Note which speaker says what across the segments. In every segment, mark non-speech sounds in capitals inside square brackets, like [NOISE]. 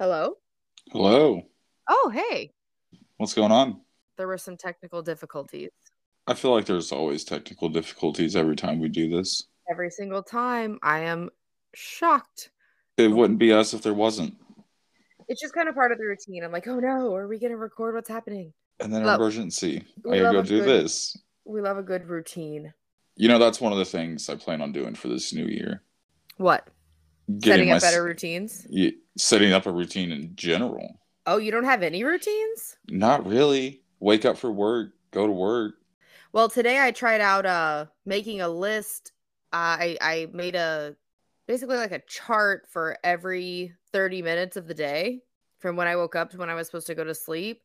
Speaker 1: Hello?
Speaker 2: Hello.
Speaker 1: Oh, hey.
Speaker 2: What's going on?
Speaker 1: There were some technical difficulties.
Speaker 2: I feel like there's always technical difficulties every time we do this.
Speaker 1: Every single time, I am shocked.
Speaker 2: It wouldn't be us if there wasn't.
Speaker 1: It's just kind of part of the routine. I'm like, oh no, are we going to record what's happening?
Speaker 2: And then
Speaker 1: Love-
Speaker 2: emergency.
Speaker 1: we
Speaker 2: I gotta go do
Speaker 1: good-
Speaker 2: this.
Speaker 1: We love a good routine.
Speaker 2: You know, that's one of the things I plan on doing for this new year.
Speaker 1: What?
Speaker 2: Getting
Speaker 1: Setting
Speaker 2: my
Speaker 1: up better routines?
Speaker 2: Setting up a routine in general.
Speaker 1: Oh, you don't have any routines?
Speaker 2: Not really. Wake up for work, go to work.
Speaker 1: Well, today I tried out uh making a list. I I made a basically like a chart for every 30 minutes of the day from when I woke up to when I was supposed to go to sleep.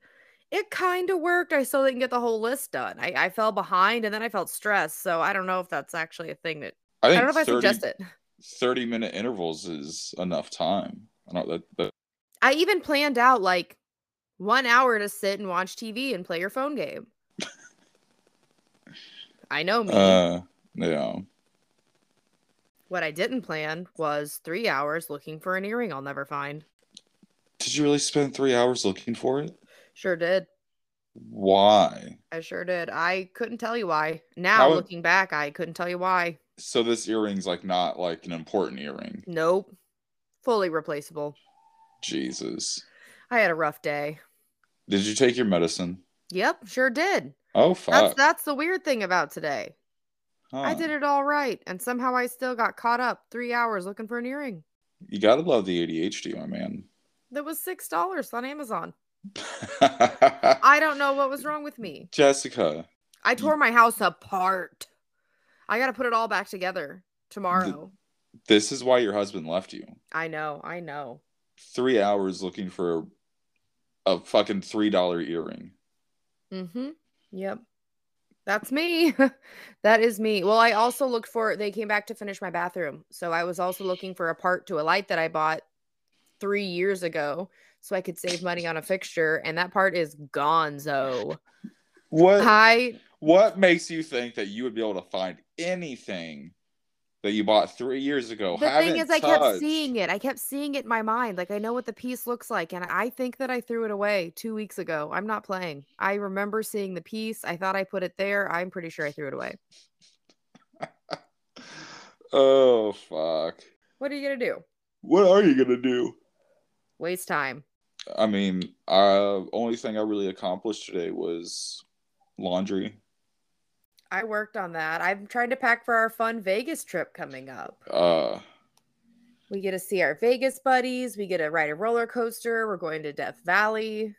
Speaker 1: It kind of worked. I still didn't get the whole list done. I, I fell behind and then I felt stressed. So I don't know if that's actually a thing that
Speaker 2: I
Speaker 1: I don't know if I
Speaker 2: 30,
Speaker 1: suggest it.
Speaker 2: 30 minute intervals is enough time. I don't that, that
Speaker 1: I even planned out like one hour to sit and watch TV and play your phone game. [LAUGHS] I know me.
Speaker 2: uh yeah.
Speaker 1: What I didn't plan was three hours looking for an earring I'll never find.
Speaker 2: Did you really spend three hours looking for it?
Speaker 1: Sure did.
Speaker 2: Why?
Speaker 1: I sure did. I couldn't tell you why. Now
Speaker 2: How-
Speaker 1: looking back, I couldn't tell you why.
Speaker 2: So this earring's like not like an important earring.
Speaker 1: Nope. Fully replaceable.
Speaker 2: Jesus.
Speaker 1: I had a rough day.
Speaker 2: Did you take your medicine?
Speaker 1: Yep, sure did.
Speaker 2: Oh
Speaker 1: That's
Speaker 2: fuck.
Speaker 1: that's the weird thing about today. I did it all right, and somehow I still got caught up three hours looking for an earring.
Speaker 2: You gotta love the ADHD, my man.
Speaker 1: That was six dollars on Amazon. [LAUGHS] I don't know what was wrong with me.
Speaker 2: Jessica,
Speaker 1: I tore my house apart. I got to put it all back together tomorrow.
Speaker 2: this is why your husband left you.
Speaker 1: I know, I know.
Speaker 2: Three hours looking for a, a fucking three dollar earring.
Speaker 1: Mm-hmm. Yep. That's me. [LAUGHS] that is me. Well, I also looked for they came back to finish my bathroom. So I was also looking for a part to a light that I bought three years ago so I could save money on a fixture, and that part is gonzo.
Speaker 2: What
Speaker 1: I
Speaker 2: what makes you think that you would be able to find anything that you bought three years ago?
Speaker 1: the thing is I kept seeing it. I kept seeing it in my mind. Like I know what the piece looks like, and I think that I threw it away two weeks ago. I'm not playing. I remember seeing the piece. I thought I put it there. I'm pretty sure I threw it away. [LAUGHS]
Speaker 2: Oh fuck.
Speaker 1: What are you gonna do?
Speaker 2: What are you gonna do?
Speaker 1: Waste time.
Speaker 2: I mean, uh only thing I really accomplished today was laundry.
Speaker 1: I worked on that. I'm trying to pack for our fun Vegas trip coming up.
Speaker 2: Uh
Speaker 1: We get to see our Vegas buddies. We get to ride a roller coaster. We're going to Death Valley.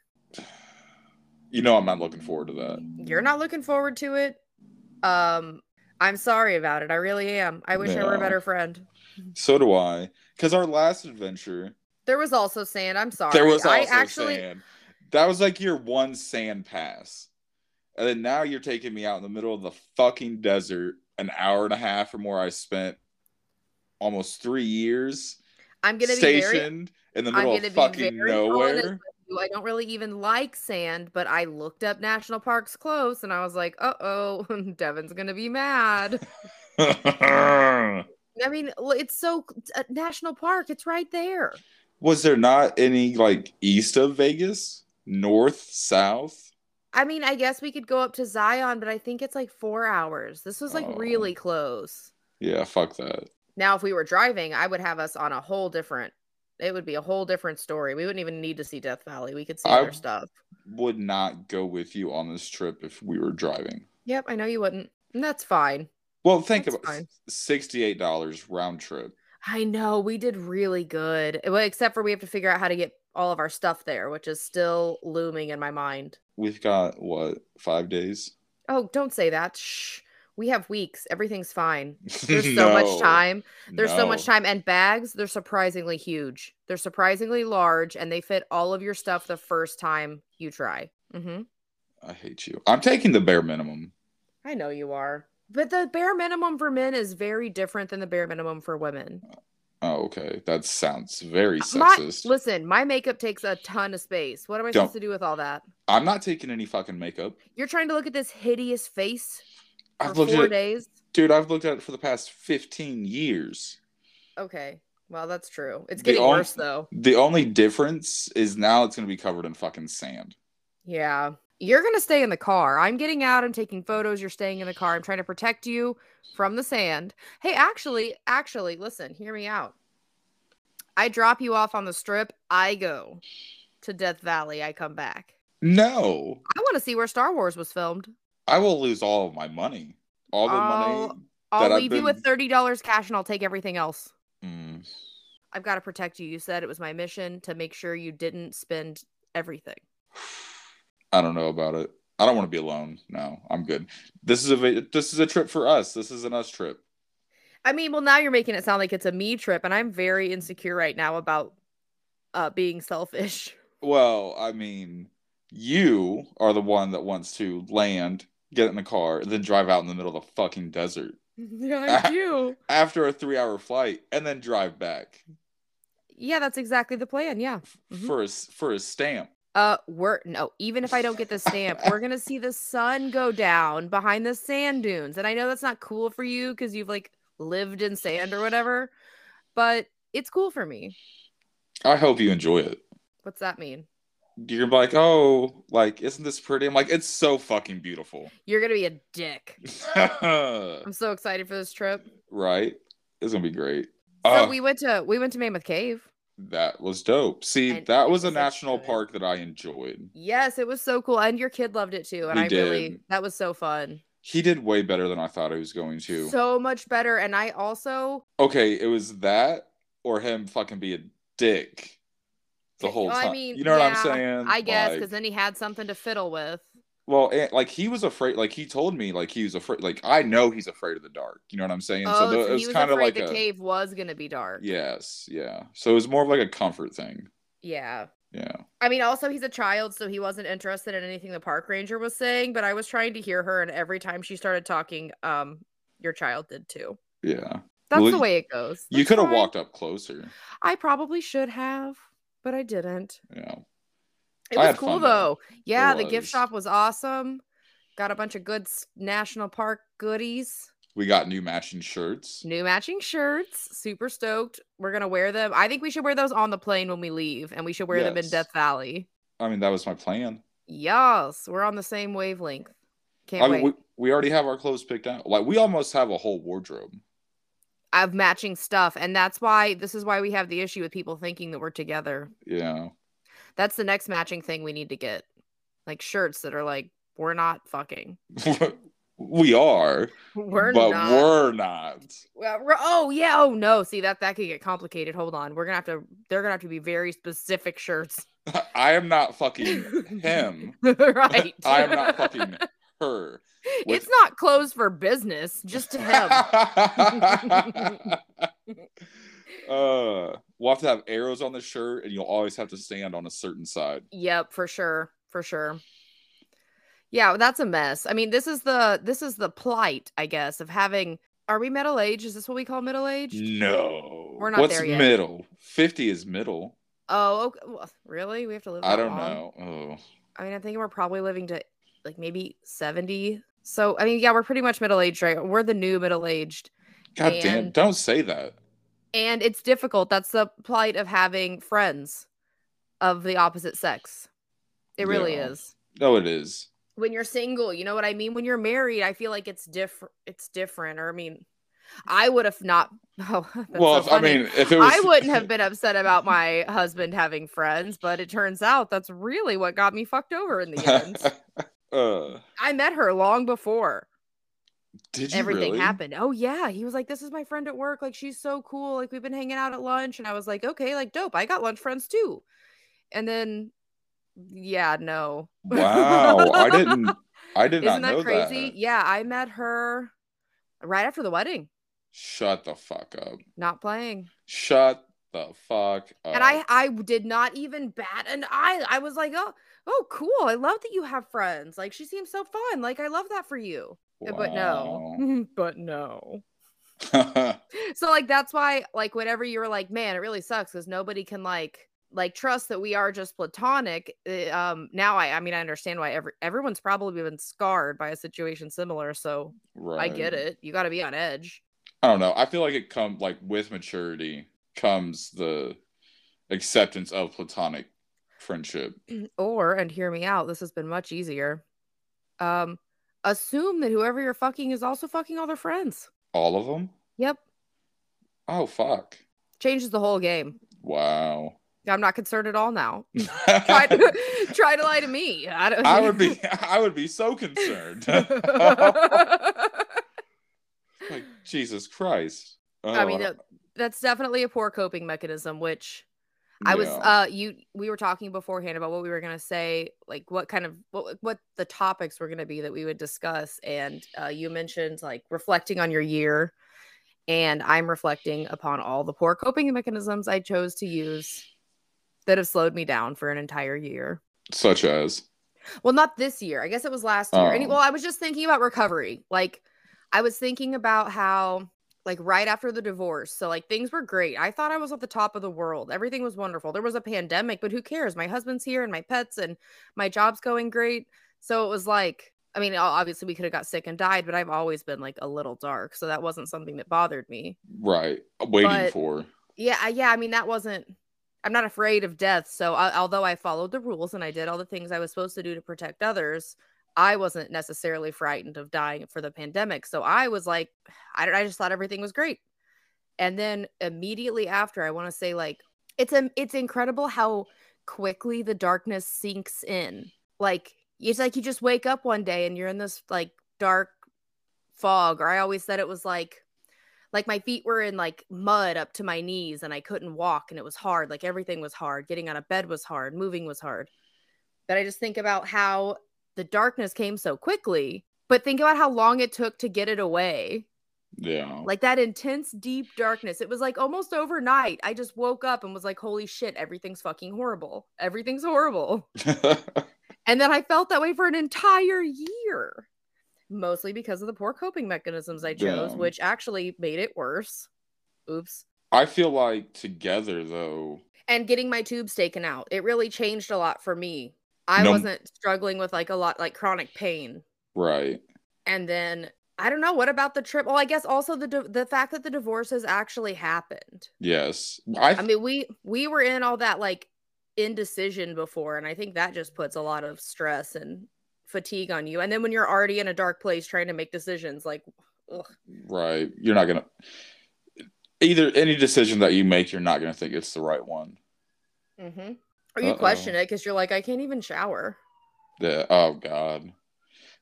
Speaker 2: you know I'm not looking forward to that.
Speaker 1: You're not looking forward to it. Um, I'm sorry about it. I really am. I wish I were a better friend.
Speaker 2: So do I. Because our last adventure,
Speaker 1: There was also sand. I'm sorry.
Speaker 2: there was also
Speaker 1: I actually
Speaker 2: sand. That was like your one sand pass. And then now you're taking me out in the middle of the fucking desert, an hour and a half from where I spent almost three years
Speaker 1: I'm gonna be very
Speaker 2: stationed in the
Speaker 1: I'm
Speaker 2: middle
Speaker 1: gonna
Speaker 2: of fucking nowhere.
Speaker 1: I don't really even like sand, but I looked up national parks close and I was like, uh oh, [LAUGHS] Devin's gonna be mad. [LAUGHS] I mean, it's so a national park. It's right there.
Speaker 2: was there not any like east of Vegas? North, south?
Speaker 1: I mean, I guess we could go up to Zion, but I think it's like four hours. This was like
Speaker 2: Oh.
Speaker 1: really close.
Speaker 2: Yeah, fuck that.
Speaker 1: Now, if we were driving, I would have us on a whole different. It would be a whole different story. We wouldn't even need to see Death Valley. We could see
Speaker 2: I-
Speaker 1: other stuff.
Speaker 2: Would not go with you on this trip if we were driving.
Speaker 1: Yep, I know you wouldn't. And that's fine.
Speaker 2: Well, think
Speaker 1: That's
Speaker 2: about
Speaker 1: fine.
Speaker 2: sixty-eight dollars round trip.
Speaker 1: I know we did really good. Well, except for we have to figure out how to get all of our stuff there, which is still looming in my mind.
Speaker 2: We've got what five days?
Speaker 1: Oh, don't say that. Shh. We have weeks. Everything's fine. [LAUGHS] There's so much time. There's so much time. And bags, they're surprisingly huge. They're surprisingly large and they fit all of your stuff the first time you try. Mm-hmm.
Speaker 2: I hate you. I'm taking the bare minimum.
Speaker 1: I know you are. But the bare minimum for men is very different than the bare minimum for women.
Speaker 2: Oh, okay. That sounds very uh,
Speaker 1: My,
Speaker 2: sexist.
Speaker 1: listen, my makeup takes a ton of space. What am I
Speaker 2: Don't-
Speaker 1: supposed to do with all that?
Speaker 2: I'm not taking any fucking makeup.
Speaker 1: You're trying to look at this hideous face for
Speaker 2: I've looked
Speaker 1: four
Speaker 2: at it,
Speaker 1: days.
Speaker 2: dude. I've looked at it for the past 15 years.
Speaker 1: Okay. Well, that's true. It's getting
Speaker 2: on-
Speaker 1: worse though.
Speaker 2: The only difference is now it's gonna be covered in fucking sand.
Speaker 1: Yeah. You're going to stay in the car. I'm getting out. I'm taking photos. You're staying in the car. I'm trying to protect you from the sand. Hey, actually, actually, listen, hear me out. I drop you off on the strip. I go to Death Valley. I come back.
Speaker 2: No,
Speaker 1: I want to see where Star Wars was filmed.
Speaker 2: I will lose all of my money. All the
Speaker 1: Oh,
Speaker 2: money.
Speaker 1: I'll leave you with $30 cash and I'll take everything else.
Speaker 2: Mm,
Speaker 1: I've got to protect you. You said it was my mission to make sure you didn't spend everything.
Speaker 2: I don't know about it. I don't want to be alone. No, I'm good. This is a this is a trip for us. This is an us trip.
Speaker 1: I mean, well, now you're making it sound like it's a me trip, and I'm very insecure right now about uh being selfish. [LAUGHS]
Speaker 2: Well, I mean, you are the one that wants to land, get in the car, and then drive out in the middle of the fucking desert
Speaker 1: yeah, [LAUGHS] I do.
Speaker 2: after a three-hour flight, and then drive back
Speaker 1: Yeah, that's exactly the plan. Yeah. Mhm.
Speaker 2: for a for a stamp.
Speaker 1: Uh, we're no. Even if I don't get the stamp, we're gonna see the sun go down behind the sand dunes, and I know that's not cool for you because you've like lived in sand or whatever, but it's cool for me.
Speaker 2: I hope you enjoy it.
Speaker 1: What's that mean?
Speaker 2: You're like, oh, like, isn't this pretty? I'm like, it's so fucking beautiful.
Speaker 1: You're gonna be a dick. [LAUGHS] I'm so excited for this trip.
Speaker 2: right? It's gonna be great.
Speaker 1: So
Speaker 2: Uh,
Speaker 1: we went to we went to Mammoth Cave.
Speaker 2: That was dope. See,
Speaker 1: And
Speaker 2: that was a national
Speaker 1: good.
Speaker 2: park that I enjoyed.
Speaker 1: Yes, it was so cool, and your kid loved it too. And
Speaker 2: He
Speaker 1: I really
Speaker 2: did.
Speaker 1: that was so fun,
Speaker 2: He did way better than I thought he was going to.
Speaker 1: so much better. And I also
Speaker 2: okay, it was that or him fucking be a dick the whole
Speaker 1: well, I
Speaker 2: time.
Speaker 1: mean,
Speaker 2: you know what I'm saying?
Speaker 1: I guess
Speaker 2: Like,
Speaker 1: because then he had something to fiddle with.
Speaker 2: Well, and, like he was afraid. Like he told me, like he was afraid. Like I know he's afraid of the dark. You know what I'm saying?
Speaker 1: oh,
Speaker 2: the-
Speaker 1: so he was
Speaker 2: kind of like
Speaker 1: the
Speaker 2: a
Speaker 1: cave was gonna be dark.
Speaker 2: yes, yeah. So it was more of like a comfort thing.
Speaker 1: Yeah.
Speaker 2: Yeah.
Speaker 1: I mean, also he's a child, so he wasn't interested in anything the park ranger was saying. But I was trying to hear her, and every time she started talking, um, your child did too.
Speaker 2: Yeah.
Speaker 1: That's
Speaker 2: Well,
Speaker 1: the way it goes.
Speaker 2: You could have walked up closer.
Speaker 1: I probably should have, but I didn't.
Speaker 2: Yeah.
Speaker 1: It was cool
Speaker 2: fun, though.
Speaker 1: Yeah, the gift shop was awesome. Got a bunch of good national park goodies.
Speaker 2: We got new matching shirts.
Speaker 1: New matching shirts. Super stoked. We're gonna wear them. I think we should wear those on the plane when we leave, and we should wear them in Death Valley.
Speaker 2: I mean, that was my plan.
Speaker 1: Yes, we're on the same wavelength. Can't
Speaker 2: I mean,
Speaker 1: wait.
Speaker 2: we, we already have our clothes picked out. Like we almost have a whole wardrobe.
Speaker 1: I have matching stuff, and that's why this is why we have the issue with people thinking that we're together.
Speaker 2: Yeah.
Speaker 1: That's the next matching thing we need to get, like shirts that are like we're not fucking. [LAUGHS]
Speaker 2: we are,
Speaker 1: We're
Speaker 2: but
Speaker 1: not.
Speaker 2: we're not.
Speaker 1: Well, we're- oh yeah. Oh no. See that that could get complicated. Hold on. We're gonna have to. They're gonna have to be very specific shirts. [LAUGHS]
Speaker 2: I am not fucking [LAUGHS] him.
Speaker 1: right.
Speaker 2: I am not fucking her.
Speaker 1: It's not closed for business. Just to him.
Speaker 2: uh, we'll have to have arrows on the shirt, and you'll always have to stand on a certain side.
Speaker 1: Yep, for sure. For sure. Yeah, that's a mess. I mean, this is the this is the plight, I guess, of having are we middle age? Is this what we call middle age?
Speaker 2: No,
Speaker 1: We're not
Speaker 2: What's
Speaker 1: there yet.
Speaker 2: middle? Fifty is middle.
Speaker 1: Oh, okay. well, really? We have to live
Speaker 2: I don't
Speaker 1: long?
Speaker 2: know. Oh,
Speaker 1: I mean, I think we're probably living to like maybe 70. So, I mean, yeah, we're pretty much middle aged, right? We're the new middle aged.
Speaker 2: god damn! Don't say that.
Speaker 1: And it's difficult. That's the plight of having friends of the opposite sex. It really
Speaker 2: Yeah.
Speaker 1: is.
Speaker 2: No, it is.
Speaker 1: When you're single, you know what I mean? When you're married, I feel like it's different. It's different. Or, I mean, I would have not. [LAUGHS] Oh, [LAUGHS]
Speaker 2: well,
Speaker 1: so
Speaker 2: I mean, if it was,
Speaker 1: I wouldn't have been upset about my husband having friends, but it turns out that's really what got me fucked over in the end. [LAUGHS]
Speaker 2: uh,
Speaker 1: I met her long before
Speaker 2: did you
Speaker 1: everything
Speaker 2: really?
Speaker 1: happened. Oh yeah, he was like, "This is my friend at work. Like she's so cool. Like we've been hanging out at lunch." And I was like, "Okay, like dope. I got lunch friends too." And then, yeah, no.
Speaker 2: Wow, I didn't. [LAUGHS] I did
Speaker 1: Isn't
Speaker 2: not know
Speaker 1: that crazy?
Speaker 2: that.
Speaker 1: Yeah, I met her right after the wedding.
Speaker 2: Shut the fuck up.
Speaker 1: Not playing.
Speaker 2: Shut the fuck up.
Speaker 1: and I I did not even bat an eye. I was like, oh, oh, cool. I love that you have friends. Like she seems so fun. Like I love that for you. Uh, But no, [LAUGHS] but no. [LAUGHS] So like that's why like whenever you're like, man, it really sucks because nobody can like like trust that we are just platonic. uh, Um, now I I mean I understand why every everyone's probably been scarred by a situation similar. So
Speaker 2: right.
Speaker 1: I get it. You got to be on edge.
Speaker 2: I don't know. I feel like it come like with maturity. comes the acceptance of platonic friendship. [CLEARS THROAT]
Speaker 1: Or, and hear me out, this has been much easier. Um, assume that whoever you're fucking is also fucking all their friends.
Speaker 2: All of them?
Speaker 1: Yep.
Speaker 2: Oh fuck.
Speaker 1: Changes the whole game.
Speaker 2: Wow.
Speaker 1: I'm not concerned at all now. [LAUGHS] try, to, [LAUGHS] try to lie to me. I, don't,
Speaker 2: I would be [LAUGHS] I would be so concerned. like Jesus Christ.
Speaker 1: I oh, mean,
Speaker 2: Oh,
Speaker 1: that's definitely a poor coping mechanism, which I was uh you we were talking beforehand about what we were going to say, like what kind of what what the topics were going to be that we would discuss and uh you mentioned like reflecting on your year and I'm reflecting upon all the poor coping mechanisms I chose to use that have slowed me down for an entire year.
Speaker 2: such as
Speaker 1: Well, not this year. I guess it was last year. Any,
Speaker 2: Oh.
Speaker 1: well, I was just thinking about recovery. Like, I was thinking about how, like, right after the divorce, so like things were great. I thought I was at the top of the world. Everything was wonderful. There was a pandemic, but who cares? My husband's here and my pets and my job's going great. So it was like, I mean, obviously we could have got sick and died, but I've always been like a little dark. So that wasn't something that bothered me.
Speaker 2: right. Uh, waiting
Speaker 1: But-
Speaker 2: for.
Speaker 1: Yeah, yeah. I mean, that wasn't. I'm not afraid of death. So I, although I followed the rules and I did all the things I was supposed to do to protect others, I wasn't necessarily frightened of dying for the pandemic. So I was like, [SIGHS] I, I just thought everything was great. And then immediately after, I want to say like it's a, it's incredible how quickly the darkness sinks in. Like it's like you just wake up one day and you're in this like dark fog. Or I always said it was like like my feet were in like mud up to my knees and I couldn't walk and it was hard. Like everything was hard. Getting out of bed was hard. Moving was hard. But I just think about how the darkness came so quickly, but think about how long it took to get it away.
Speaker 2: Yeah.
Speaker 1: Like that intense, deep darkness. It was like almost overnight. I just woke up and was like, holy shit, everything's fucking horrible. Everything's horrible. [LAUGHS] And then I felt that way for an entire year, mostly because of the poor coping mechanisms I chose,
Speaker 2: Yeah.
Speaker 1: which actually made it worse. Oops.
Speaker 2: I feel like together though.
Speaker 1: And getting my tubes taken out, it really changed a lot for me. I
Speaker 2: No-
Speaker 1: wasn't struggling with like a lot like chronic pain.
Speaker 2: Right.
Speaker 1: And then I don't know what about the trip. Well, I guess also the di- the fact that the divorce has actually happened.
Speaker 2: Yes. I,
Speaker 1: I mean, we we were in all that like indecision before, and I think that just puts a lot of stress and fatigue on you. And then when you're already in a dark place trying to make decisions, like, ugh.
Speaker 2: right. You're not gonna either any decision that you make, you're not gonna think it's the right one.
Speaker 1: Mm-hmm. Or you
Speaker 2: Uh-oh.
Speaker 1: question it because you're like, I can't even shower.
Speaker 2: Yeah. Oh God.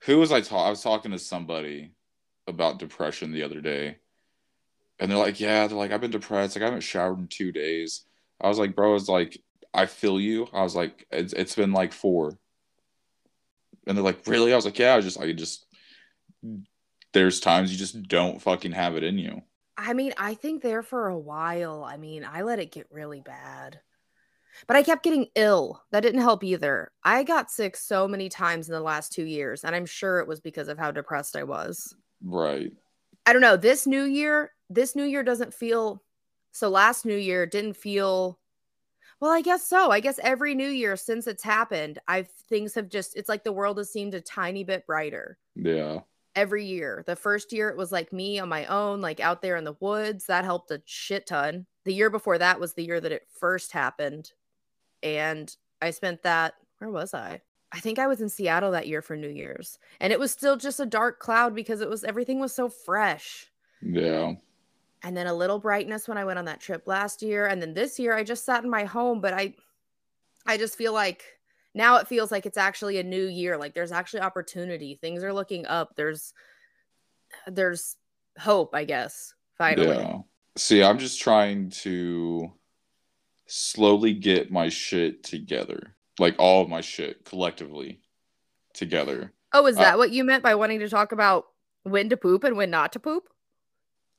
Speaker 2: Who was I talking? I was talking to somebody about depression the other day, and they're like, "Yeah, they're like, I've been depressed. Like, I haven't showered in two days." I was like, "Bro, it's like I feel you." I was like, "It's it's been like four. And they're like, "Really?" I was like, "Yeah, I just I just there's times you just don't fucking have it in you."
Speaker 1: I mean, I think there for a while. I mean, I let it get really bad. But I kept getting ill. That didn't help either. I got sick so many times in the last two years, and I'm sure it was because of how depressed I was.
Speaker 2: Right.
Speaker 1: I don't know. This new year, this new year doesn't feel so last new year didn't feel well, I guess so. I guess every new year since it's happened, I've things have just it's like the world has seemed a tiny bit brighter
Speaker 2: Yeah.
Speaker 1: every year. The first year it was like me on my own, like out there in the woods. That helped a shit ton. The year before that was the year that it first happened. And I spent that, where was I? I think I was in Seattle that year for New Year's. And it was still just a dark cloud because it was everything was so fresh.
Speaker 2: Yeah.
Speaker 1: And then a little brightness when I went on that trip last year. And then this year I just sat in my home, but I I just feel like now it feels like it's actually a new year. Like there's actually opportunity. Things are looking up. There's there's hope, I guess. Finally.
Speaker 2: Yeah. See, I'm just trying to slowly get my shit together. Like all of my shit collectively together.
Speaker 1: Oh, is
Speaker 2: Uh,
Speaker 1: that what you meant by wanting to talk about when to poop and when not to poop?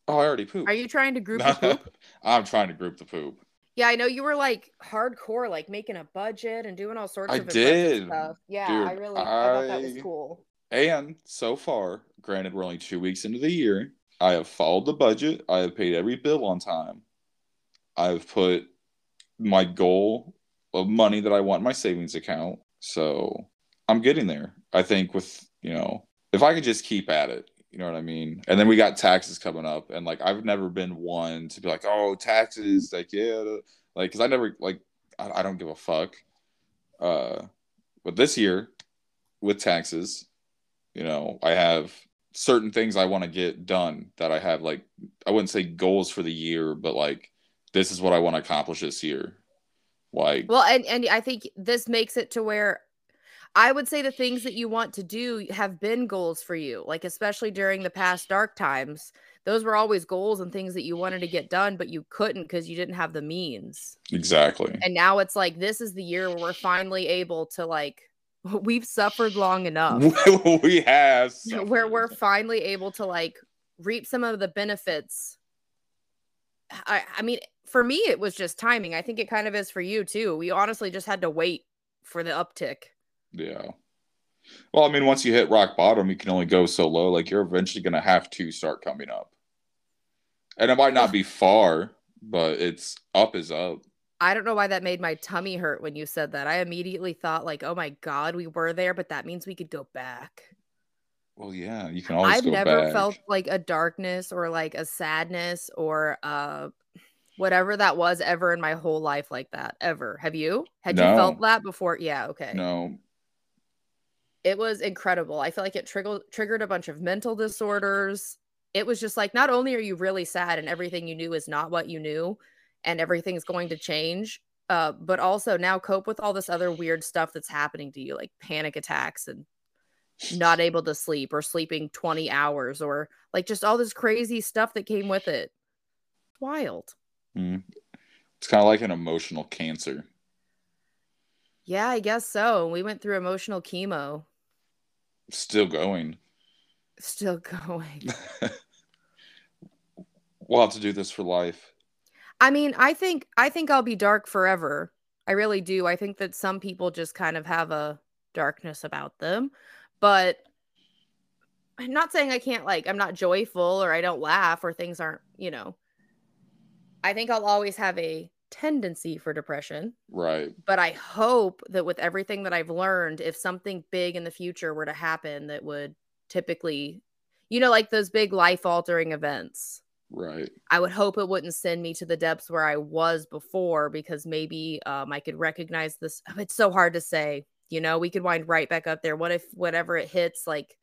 Speaker 2: Oh, I already pooped.
Speaker 1: Are you trying to group the [LAUGHS] poop?
Speaker 2: I'm trying to group the poop.
Speaker 1: Yeah, I know you were like hardcore, like making a budget and doing all sorts
Speaker 2: I
Speaker 1: of
Speaker 2: did.
Speaker 1: stuff. Yeah,
Speaker 2: Dude,
Speaker 1: I really I thought that was cool.
Speaker 2: And so far, granted, we're only two weeks into the year, I have followed the budget. I have paid every bill on time. I've put my goal of money that I want my savings account. So I'm getting there. I think with, you know, if I could just keep at it, You know what I mean? And then we got taxes coming up, and like I've never been one to be like, oh, taxes, like yeah, like because I never like I, I don't give a fuck. Uh, but this year with taxes, you know, I have certain things I want to get done that I have like I wouldn't say goals for the year, but like this is what I want to accomplish this year. Like
Speaker 1: Well, and and I think this makes it to where I would say the things that you want to do have been goals for you, like especially during the past dark times. Those were always goals and things that you wanted to get done, but you couldn't because you didn't have the means.
Speaker 2: Exactly.
Speaker 1: And now it's like this is the year where we're finally able to like [LAUGHS] we've suffered long enough. [LAUGHS]
Speaker 2: we have
Speaker 1: where we're finally able to like reap some of the benefits. I I mean, for me it was just timing. I think it kind of is for you too. We honestly just had to wait for the uptick.
Speaker 2: Yeah. Well, I mean, once you hit rock bottom, you can only go so low. Like you're eventually going to have to start coming up, and it might not be far, but it's up is up.
Speaker 1: I don't know why that made my tummy hurt when you said that. I immediately thought like, "Oh my god, we were there, but that means we could go back."
Speaker 2: Well, yeah, you can always.
Speaker 1: I've never back. felt like a darkness or like a sadness or uh whatever that was ever in my whole life like that ever. Have you? Had no. you felt that before? Yeah. Okay.
Speaker 2: No,
Speaker 1: it was incredible. I feel like it triggered triggered a bunch of mental disorders. It was just like not only are you really sad and everything you knew is not what you knew and everything's going to change, uh, but also now cope with all this other weird stuff that's happening to you, like panic attacks and not able to sleep or sleeping 20 hours or like just all this crazy stuff that came with it. Wild.
Speaker 2: Mm. It's kind of like an emotional cancer.
Speaker 1: Yeah, I guess so. We went through emotional chemo.
Speaker 2: Still going.
Speaker 1: Still [LAUGHS] going.
Speaker 2: we'll have to do this for life.
Speaker 1: I mean, I think I think I'll be dark forever. I really do. I think that some people just kind of have a darkness about them. But I'm not saying I can't like I'm not joyful or I don't laugh or things aren't, you know. I think I'll always have a tendency for depression.
Speaker 2: Right.
Speaker 1: But I hope that with everything that I've learned, if something big in the future were to happen that would typically, you know, like those big life altering events.
Speaker 2: Right.
Speaker 1: I would hope it wouldn't send me to the depths where I was before because maybe um, I could recognize this. [SIGHS] It's so hard to say. You know, we could wind right back up there. What if whatever it hits, like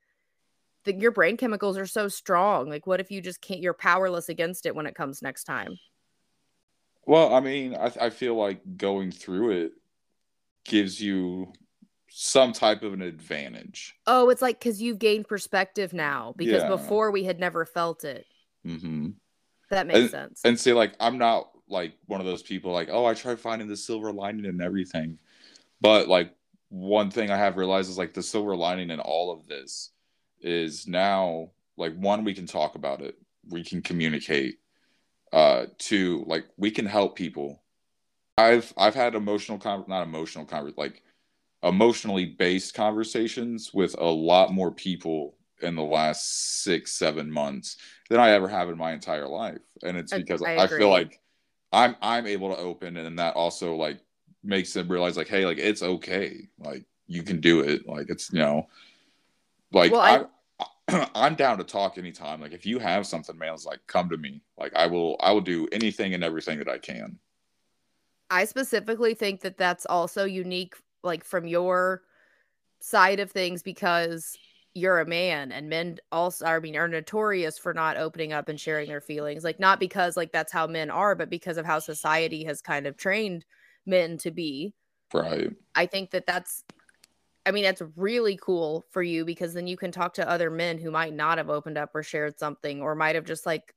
Speaker 1: the, your brain chemicals are so strong? Like, what if you just can't, you're powerless against it when it comes next time?
Speaker 2: Well, I mean, I, I feel like going through it gives you some type of an advantage.
Speaker 1: Oh, it's like because you've gained perspective now because yeah. before we had never felt it.
Speaker 2: Mm-hmm.
Speaker 1: That makes
Speaker 2: and,
Speaker 1: sense.
Speaker 2: And say, like, I'm not like one of those people like, oh, I try finding the silver lining and everything. But like, one thing I have realized is like the silver lining in all of this is now, like, one, we can talk about it, we can communicate. Uh, to like we can help people. I've I've had emotional con- not emotional conver- like emotionally based conversations with a lot more people in the last six seven months than I ever have in my entire life, and it's because I, I feel like I'm I'm able to open, and that also like makes them realize like, hey, like it's okay, like you can do it, like it's you know, like well, I, [CLEARS THROAT] I'm down to talk anytime. Like if you have something, man, it's like come to me. Like I will I will do anything and everything that I can.
Speaker 1: I specifically think that that's also unique like from your side of things because you're a man and men also I mean are notorious for not opening up and sharing their feelings. Like not because like that's how men are, but because of how society has kind of trained men to be.
Speaker 2: Right.
Speaker 1: I think that that's I mean, that's really cool for you because then you can talk to other men who might not have opened up or shared something or might have just like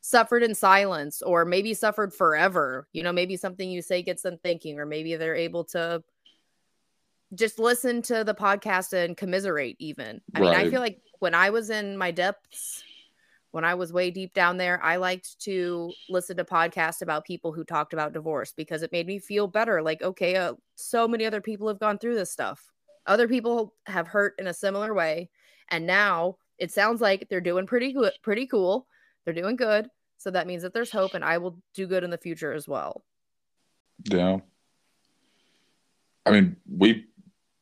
Speaker 1: suffered in silence or maybe suffered forever. You know, maybe something you say gets them thinking, or maybe they're able to just listen to the podcast and commiserate, even. I right. mean, I feel like when I was in my depths, when I was way deep down there, I liked to listen to podcasts about people who talked about divorce because it made me feel better. Like, okay, uh, so many other people have gone through this stuff. Other people have hurt in a similar way. And now it sounds like they're doing pretty good, pretty cool. They're doing good. So that means that there's hope and I will do good in the future as well.
Speaker 2: Yeah. I mean, we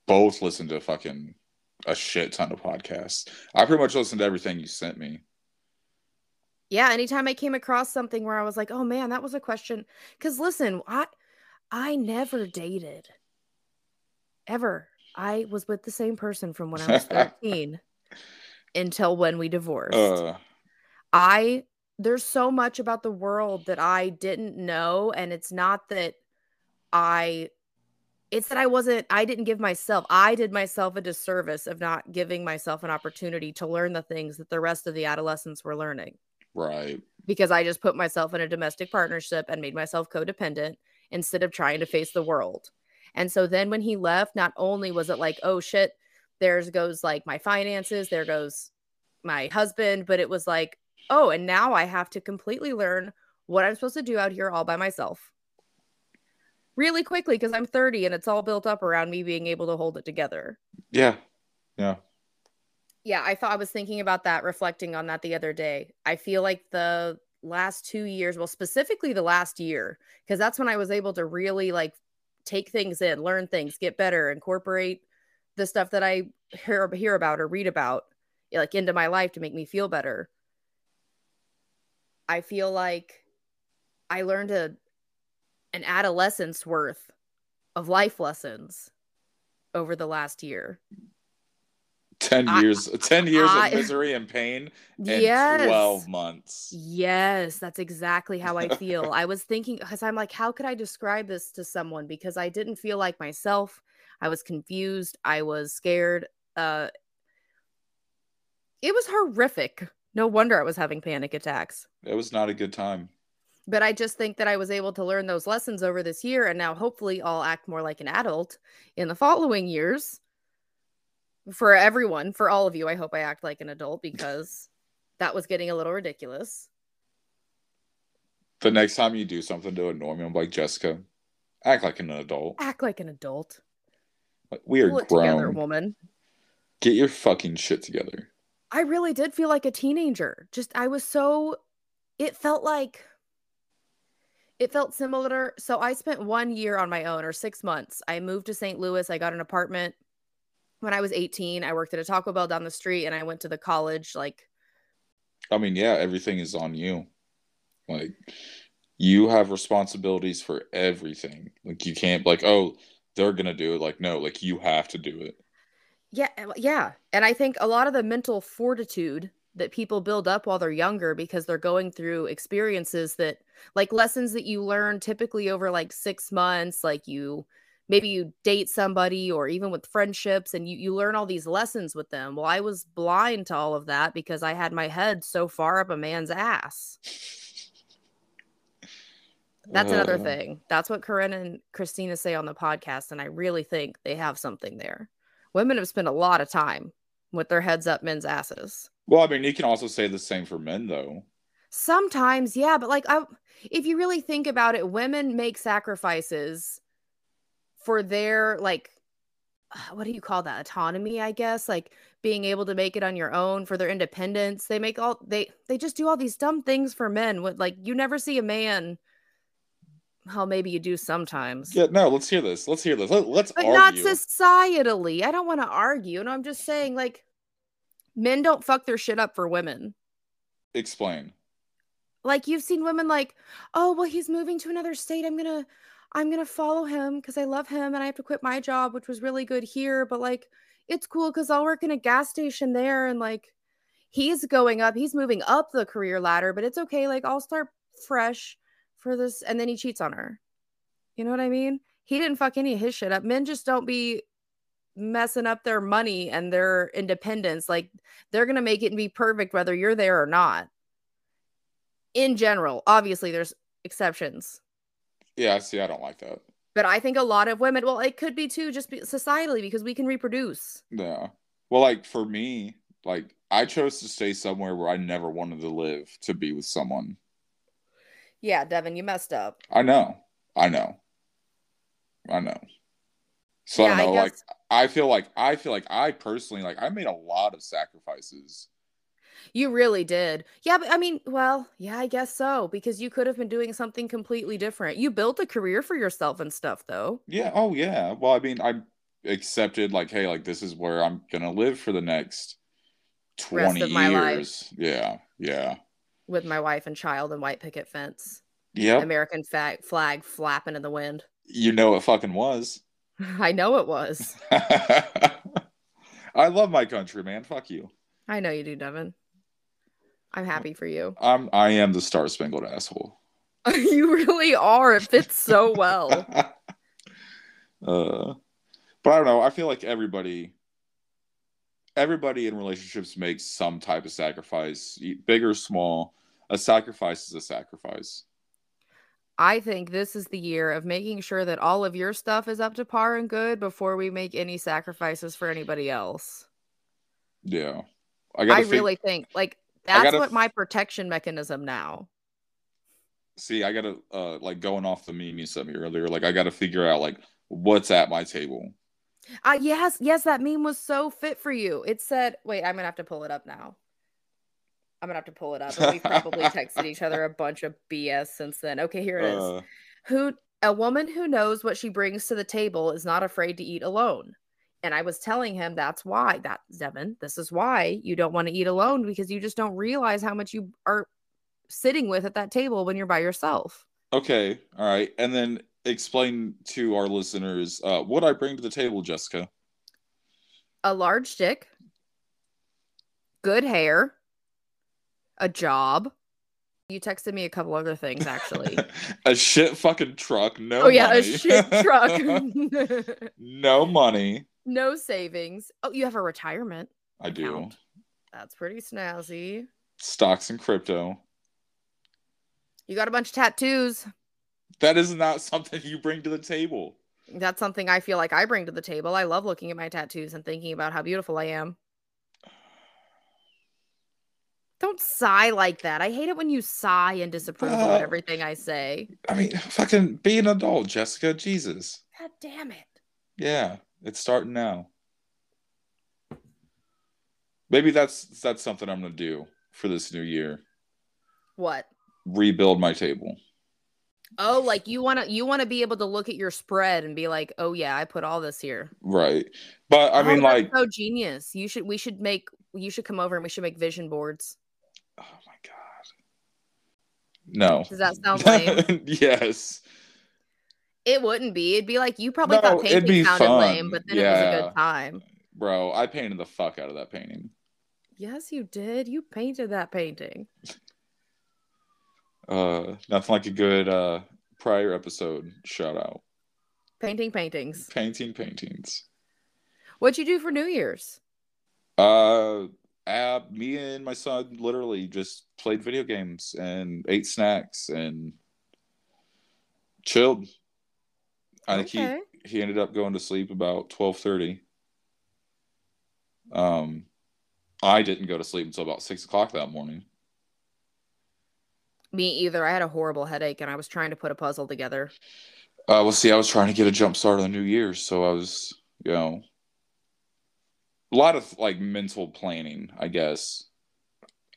Speaker 2: both listen to fucking a shit ton of podcasts. I pretty much listened to everything you sent me.
Speaker 1: Yeah, anytime I came across something where I was like, "Oh man, that was a question." Cuz listen, I I never dated. Ever. I was with the same person from when I was [LAUGHS] 13 until when we divorced.
Speaker 2: Uh,
Speaker 1: I there's so much about the world that I didn't know and it's not that I it's that I wasn't I didn't give myself I did myself a disservice of not giving myself an opportunity to learn the things that the rest of the adolescents were learning
Speaker 2: right.
Speaker 1: because I just put myself in a domestic partnership and made myself codependent instead of trying to face the world. And so then when he left, not only was it like, oh shit, there's goes like my finances, there goes my husband, but it was like, oh, and now I have to completely learn what I'm supposed to do out here all by myself. Really quickly because I'm 30 and it's all built up around me being able to hold it together.
Speaker 2: Yeah. Yeah.
Speaker 1: Yeah, I thought I was thinking about that, reflecting on that the other day. I feel like the last two years, well, specifically the last year, because that's when I was able to really like take things in, learn things, get better, incorporate the stuff that I hear, hear about or read about eh, like into my life to make me feel better. I feel like I learned a an adolescence worth of life lessons over the last year.
Speaker 2: 10
Speaker 1: I-
Speaker 2: years 10 years
Speaker 1: I-
Speaker 2: of [LAUGHS] misery and pain and
Speaker 1: Yes.
Speaker 2: 12 months.
Speaker 1: Yes, that's exactly how I [LAUGHS] feel. I was thinking because I'm like, how could I describe this to someone? Because I didn't feel like myself. I was confused. I was scared. Uh, it was horrific. No wonder I was having panic attacks.
Speaker 2: It was not a good time.
Speaker 1: But I just think that I was able to learn those lessons over this year, and now hopefully I'll act more like an adult in the following years. For everyone, for all of you, I hope I act like an adult because that was getting a little ridiculous.
Speaker 2: The next time you do something to annoy me, I'm like, Jessica, act like an adult.
Speaker 1: Act like an adult.
Speaker 2: Like, we are
Speaker 1: Pull it together,
Speaker 2: grown.
Speaker 1: woman.
Speaker 2: Get your fucking shit together.
Speaker 1: I really did feel like a teenager. Just I was so it felt like it felt similar. So I spent 1 year on my own or 6 months. I moved to St. Louis. I got an apartment when I was 18. I worked at a Taco Bell down the street and I went to the college like
Speaker 2: I mean, yeah, everything is on you. Like, you have responsibilities for everything. Like, you can't, like, oh, they're going to do it. Like, no, like, you have to do it.
Speaker 1: yeah, eh, yeah. And I think a lot of the mental fortitude that people build up while they're younger because they're going through experiences that like lessons that you learn typically over like 6 months like you maybe you date somebody or even with friendships and you you learn all these lessons with them. Well, I was blind to all of that because I had my head so far up a man's ass. That's another
Speaker 2: Uh,
Speaker 1: thing. That's what Corinne and Christina say on the podcast and I really think they have something there. Women have spent a lot of time with their heads up men's asses.
Speaker 2: Well, I mean, you can also say the same for men, though.
Speaker 1: Sometimes, yeah, but like I if you really think about it, women make sacrifices for their like uh, what do you call that? Autonomy, I guess, like being able to make it on your own for their independence. They make all they they just do all these dumb things for men with like you never see a man well, maybe you do sometimes.
Speaker 2: Yeah, no, let's hear this. Let's hear this. Let, let's
Speaker 1: but not societally. I don't want to argue. And I'm just saying, like, men don't fuck their shit up for women.
Speaker 2: Explain.
Speaker 1: like you've seen women like oh well he's moving to another state i'm gonna i'm gonna follow him because i love him and i have to quit my job which was really good here but like it's cool because i'll work in a gas station there and like he's going up he's moving up the career ladder but it's okay like i'll start fresh for this and then he cheats on her. You know what i mean? He didn't fuck any of his shit up. Men just don't be messing up their money and their independence like they're gonna make it and be perfect whether you're there or not. In general obviously there's exceptions
Speaker 2: Yeah, see, I don't like that.
Speaker 1: but i think a lot of women well it could be too just be, societally because we can reproduce
Speaker 2: Yeah. Well, like for me, like I chose to stay somewhere where I never wanted to live to be with someone.
Speaker 1: yeah devin you messed up
Speaker 2: I know. I know. I know. So
Speaker 1: Yeah,
Speaker 2: I
Speaker 1: I
Speaker 2: don't know, like
Speaker 1: guess-
Speaker 2: I feel like I feel like I personally like I made a lot of sacrifices.
Speaker 1: You really did yeah but i mean well yeah i guess so because you could have been doing something completely different you built a career for yourself and stuff though
Speaker 2: Yeah, oh yeah. Well, I mean, I accepted like, hey, like this is where I'm gonna live for the next
Speaker 1: Rest
Speaker 2: twenty
Speaker 1: of my life.
Speaker 2: years. Yeah, yeah.
Speaker 1: with my wife and child and white picket fence,
Speaker 2: Yeah.
Speaker 1: American flag flag flapping in the wind.
Speaker 2: you know it fucking was. [LAUGHS] [LAUGHS]
Speaker 1: I know it was.
Speaker 2: I love my country, man. Fuck you.
Speaker 1: I know you do, Devin. I'm happy for you. [LAUGHS]
Speaker 2: I'm I am the star spangled asshole. [LAUGHS]
Speaker 1: you really are. It fits so [LAUGHS] well.
Speaker 2: uh, but I don't know. I feel like everybody, everybody in relationships makes some type of sacrifice, big or small. A sacrifice is a sacrifice.
Speaker 1: I think this is the year of making sure that all of your stuff is up to par and good before we make any sacrifices for anybody else.
Speaker 2: Yeah, I
Speaker 1: I, really think like that's
Speaker 2: gotta
Speaker 1: what my protection mechanism now.
Speaker 2: see. I gotta uh like going off the meme you sent me earlier. Like I gotta figure out like what's at my table.
Speaker 1: Uh, yes, yes, that meme was so fit for you. It said, wait, I'm gonna have to pull it up now. I'm gonna have to pull it up. And we've probably [LAUGHS] texted each other a bunch of BS since then. Okay, here it is.
Speaker 2: Uh,
Speaker 1: Who a woman who knows what she brings to the table is not afraid to eat alone. And I was telling him that's why that Devin, this is why you don't want to eat alone because you just don't realize how much you are sitting with at that table when you're by yourself.
Speaker 2: okay, all right, and then explain to our listeners uh, what I bring to the table, Jessica.
Speaker 1: A large dick, good hair, a job. You texted me a couple other things actually. [LAUGHS]
Speaker 2: a shit fucking truck. No.
Speaker 1: oh yeah,
Speaker 2: money.
Speaker 1: a shit truck. [LAUGHS]
Speaker 2: no money.
Speaker 1: No savings. Oh, you have a retirement.
Speaker 2: I do.
Speaker 1: Account. That's pretty snazzy.
Speaker 2: Stocks and crypto.
Speaker 1: You got a bunch of tattoos.
Speaker 2: That is not something you bring to the table.
Speaker 1: That's something I feel like I bring to the table. I love looking at my tattoos and thinking about how beautiful I am. Don't sigh like that. I hate it when you sigh and disapprove
Speaker 2: Uh,
Speaker 1: of everything I say.
Speaker 2: I mean, fucking be an adult, Jessica. Jesus.
Speaker 1: God damn it.
Speaker 2: Yeah, it's starting now. Maybe that's that's something I'm gonna do for this new year.
Speaker 1: What?
Speaker 2: Rebuild my table.
Speaker 1: Oh, like you want to you want to be able to look at your spread and be like, "Oh yeah, I put all this here."
Speaker 2: Right. But I
Speaker 1: Oh,
Speaker 2: mean like
Speaker 1: so genius. You should we should make you should come over and we should make vision boards.
Speaker 2: oh my god. No.
Speaker 1: Does that sound [LAUGHS] lame?
Speaker 2: yes.
Speaker 1: It wouldn't be. It'd be like you probably
Speaker 2: No,
Speaker 1: thought
Speaker 2: it'd be
Speaker 1: painting sounded
Speaker 2: fun.
Speaker 1: lame, but then it was a good time.
Speaker 2: Bro, I painted the fuck out of that painting.
Speaker 1: Yes, you did. You painted that painting. [LAUGHS]
Speaker 2: Uh nothing like a good uh prior episode shout out.
Speaker 1: Painting paintings.
Speaker 2: Painting paintings.
Speaker 1: What'd you do for New Year's?
Speaker 2: Uh, uh, me and my son literally just played video games and ate snacks and chilled. I think
Speaker 1: Okay.
Speaker 2: he he ended up going to sleep about twelve thirty. Um, I didn't go to sleep until about six o'clock that morning.
Speaker 1: Me either. I had a horrible headache and I was trying to put a puzzle together.
Speaker 2: Uh, well, see, I was trying to get a jump start on the New year, so I was, you know, a lot of like mental planning, I guess.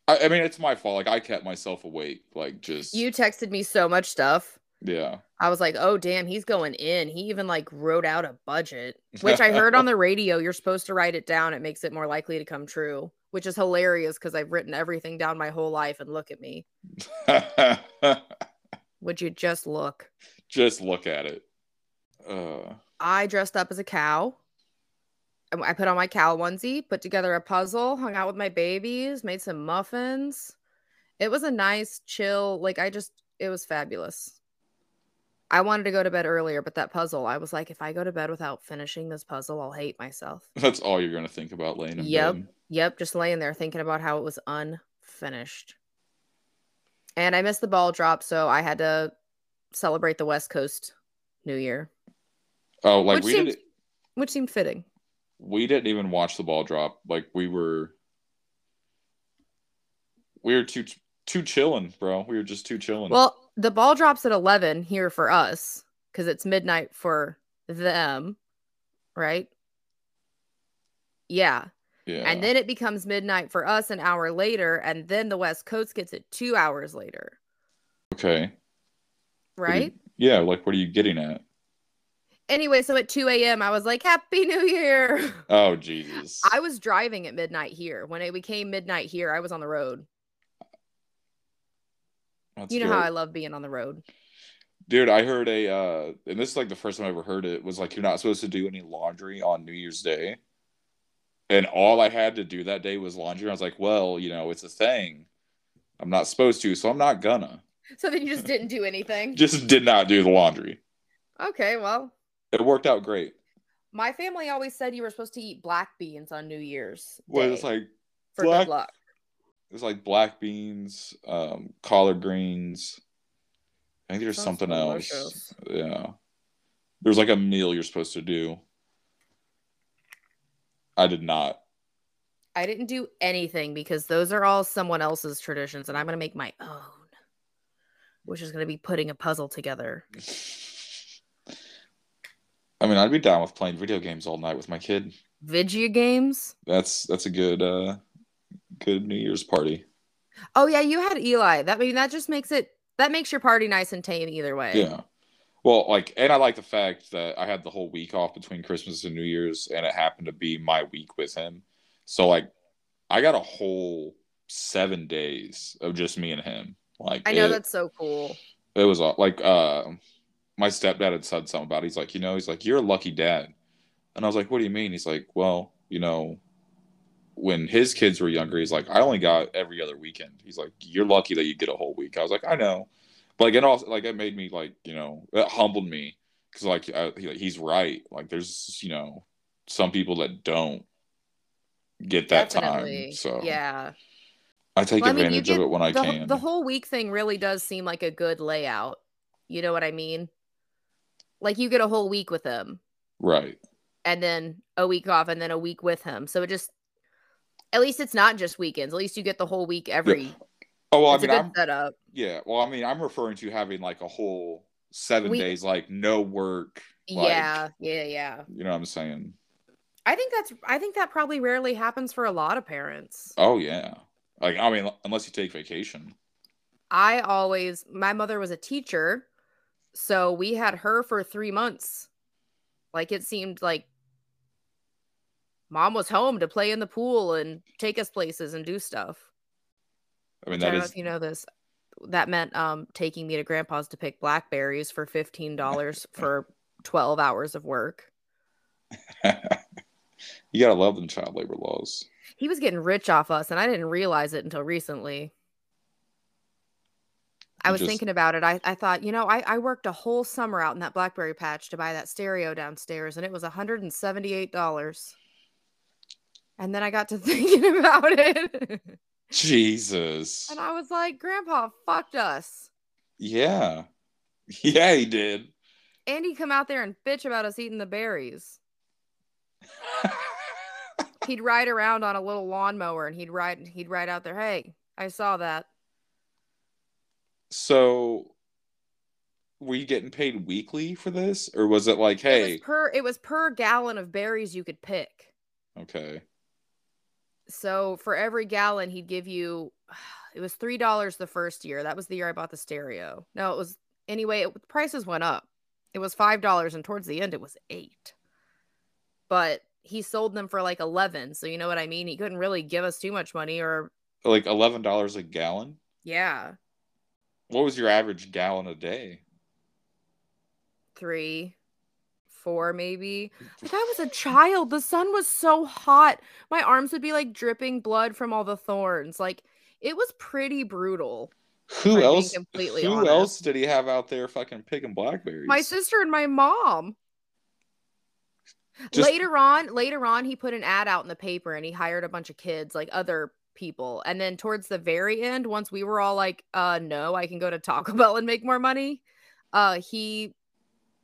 Speaker 2: I, I mean, it's my fault. Like, I kept myself awake, like, just
Speaker 1: You texted me so much stuff.
Speaker 2: Yeah.
Speaker 1: I was like, oh, damn, he's going in. He even like wrote out a budget, which I heard on [LAUGHS] the radio. You're supposed to write it down. It makes it more likely to come true, which is hilarious because I've written everything down my whole life and look at me. [LAUGHS] Would you just look?
Speaker 2: just look at it. Uh,
Speaker 1: I dressed up as a cow. I- I put on my cow onesie, put together a puzzle, hung out with my babies, made some muffins. It was a nice, chill, like I just, it was fabulous. I wanted to go to bed earlier, but that puzzle, I was like, if I go to bed without finishing this puzzle, I'll hate myself.
Speaker 2: that's all you're gonna think about laying in
Speaker 1: Yep.
Speaker 2: bed.
Speaker 1: Yep, just laying there thinking about how it was unfinished. And I missed the ball drop, so I had to celebrate the West Coast New Year,
Speaker 2: Oh, like
Speaker 1: Which
Speaker 2: we
Speaker 1: seems-
Speaker 2: didn't,
Speaker 1: which seemed fitting.
Speaker 2: we didn't even watch the ball drop. Like we were, we were too too chilling, bro. We were just too chilling.
Speaker 1: Well, the ball drops at 11 here for us because it's midnight for them, right? Yeah.
Speaker 2: yeah.
Speaker 1: And then it becomes midnight for us an hour later. And then the West Coast gets it two hours later,
Speaker 2: okay. Are you-
Speaker 1: right?
Speaker 2: yeah, like what are you getting at?
Speaker 1: Anyway, so at 2 a.m., I was like, Happy New Year.
Speaker 2: Oh Jesus.
Speaker 1: I was driving at midnight here. When it became midnight here, I was on the road.
Speaker 2: That's
Speaker 1: you know
Speaker 2: good.
Speaker 1: how I love being on the road.
Speaker 2: Dude, I heard a uh and this is like the first time I ever heard it was like you're not supposed to do any laundry on New Year's Day. And all I had to do that day was laundry. I was like, well, you know, it's a thing. I'm not supposed to, so I'm not gonna.
Speaker 1: So then you just [LAUGHS] didn't do anything.
Speaker 2: Just did not do the laundry.
Speaker 1: Okay, well,
Speaker 2: It worked out great.
Speaker 1: my family always said you were supposed to eat black beans on New Year's.
Speaker 2: Well, it's like
Speaker 1: for
Speaker 2: black-
Speaker 1: good luck.
Speaker 2: It's like black beans, um, collard greens. I think there's something else. Yeah. There's like a meal you're supposed to do. I did not.
Speaker 1: I didn't do anything because those are all someone else's traditions, and I'm gonna make my own, which is gonna be putting a puzzle together. [LAUGHS]
Speaker 2: I mean, I'd be down with playing video games all night with my kid.
Speaker 1: Vigia games.
Speaker 2: That's that's a good uh good New Year's party.
Speaker 1: Oh yeah, you had Eli. That I mean that just makes it that makes your party nice and tame either way.
Speaker 2: Yeah. Well, like and I like the fact that I had the whole week off between Christmas and New Year's and it happened to be my week with him. So like I got a whole 7 days of just me and him. Like
Speaker 1: I know
Speaker 2: it,
Speaker 1: that's so cool.
Speaker 2: it was uh, like uh my stepdad had said something about it. he's like, "You know, he's like you're a lucky dad." And I was like, "What do you mean?" He's like, "Well, you know, when his kids were younger, he's like, I only got every other weekend. He's like, you're lucky that you get a whole week. I was like, I know, but like it also like it made me like you know it humbled me because like I, he, he's right. Like there's you know some people that don't get that
Speaker 1: Definitely.
Speaker 2: time. So
Speaker 1: yeah.
Speaker 2: I take
Speaker 1: Well, I mean,
Speaker 2: advantage of it when I
Speaker 1: the,
Speaker 2: can.
Speaker 1: the whole week thing really does seem like a good layout. You know what I mean? Like you get a whole week with him
Speaker 2: right.
Speaker 1: and then a week off and then a week with him. So it just at least it's not just weekends. At least you get the whole week every
Speaker 2: Oh well, I mean, I'm
Speaker 1: setup.
Speaker 2: yeah. Well, I mean, I'm referring to having like a whole seven
Speaker 1: We-
Speaker 2: days, like no work. Like,
Speaker 1: yeah, yeah, yeah.
Speaker 2: You know what I'm saying?
Speaker 1: I think that's I think that probably rarely happens for a lot of parents.
Speaker 2: Oh yeah. Like I mean, unless you take vacation.
Speaker 1: I always my mother was a teacher, so we had her for 3 months. Like it seemed like mom was home to play in the pool and take us places and do stuff.
Speaker 2: I mean,
Speaker 1: Which I don't know if you know this. That meant um taking me to grandpa's to pick blackberries for $15 [LAUGHS] for 12 hours of work. [LAUGHS]
Speaker 2: you gotta love them child labor laws.
Speaker 1: He was getting rich off us and I didn't realize it until recently. I was
Speaker 2: just-
Speaker 1: thinking about it. I, I thought, you know, I, I worked a whole summer out in that Blackberry patch to buy that stereo downstairs, and it was $178. And then I got to [LAUGHS] thinking about it.
Speaker 2: Jesus.
Speaker 1: and I was like, Grandpa fucked us.
Speaker 2: Yeah. Yeah, he did.
Speaker 1: And he come out there and bitch about us eating the berries. [LAUGHS] He'd ride around on a little lawnmower and he'd ride he'd ride out there, hey, I saw that.
Speaker 2: so were you getting paid weekly for this? Or was it like,
Speaker 1: It
Speaker 2: hey,
Speaker 1: was per it was per gallon of berries you could pick.
Speaker 2: okay.
Speaker 1: So for every gallon, he'd give you. [SIGHS] It was three dollars the first year. That was the year I bought the stereo. No, it was anyway. It, prices went up. It was five dollars, and towards the end, it was eight. But he sold them for like eleven. So you know what I mean. He couldn't really give us too much money, or
Speaker 2: Like eleven dollars a gallon?
Speaker 1: yeah,
Speaker 2: What was your average gallon a day?
Speaker 1: three, four, maybe. Like I was a child. The sun was so hot. My arms would be like dripping blood from all the thorns. Like it was pretty brutal.
Speaker 2: Who else
Speaker 1: completely
Speaker 2: who
Speaker 1: honest.
Speaker 2: else did he have out there fucking picking blackberries?
Speaker 1: my sister and my mom
Speaker 2: Just-
Speaker 1: later on later on he put an ad out in the paper and he hired a bunch of kids like other people and then towards the very end once we were all like uh no i can go to taco [LAUGHS] bell and make more money uh he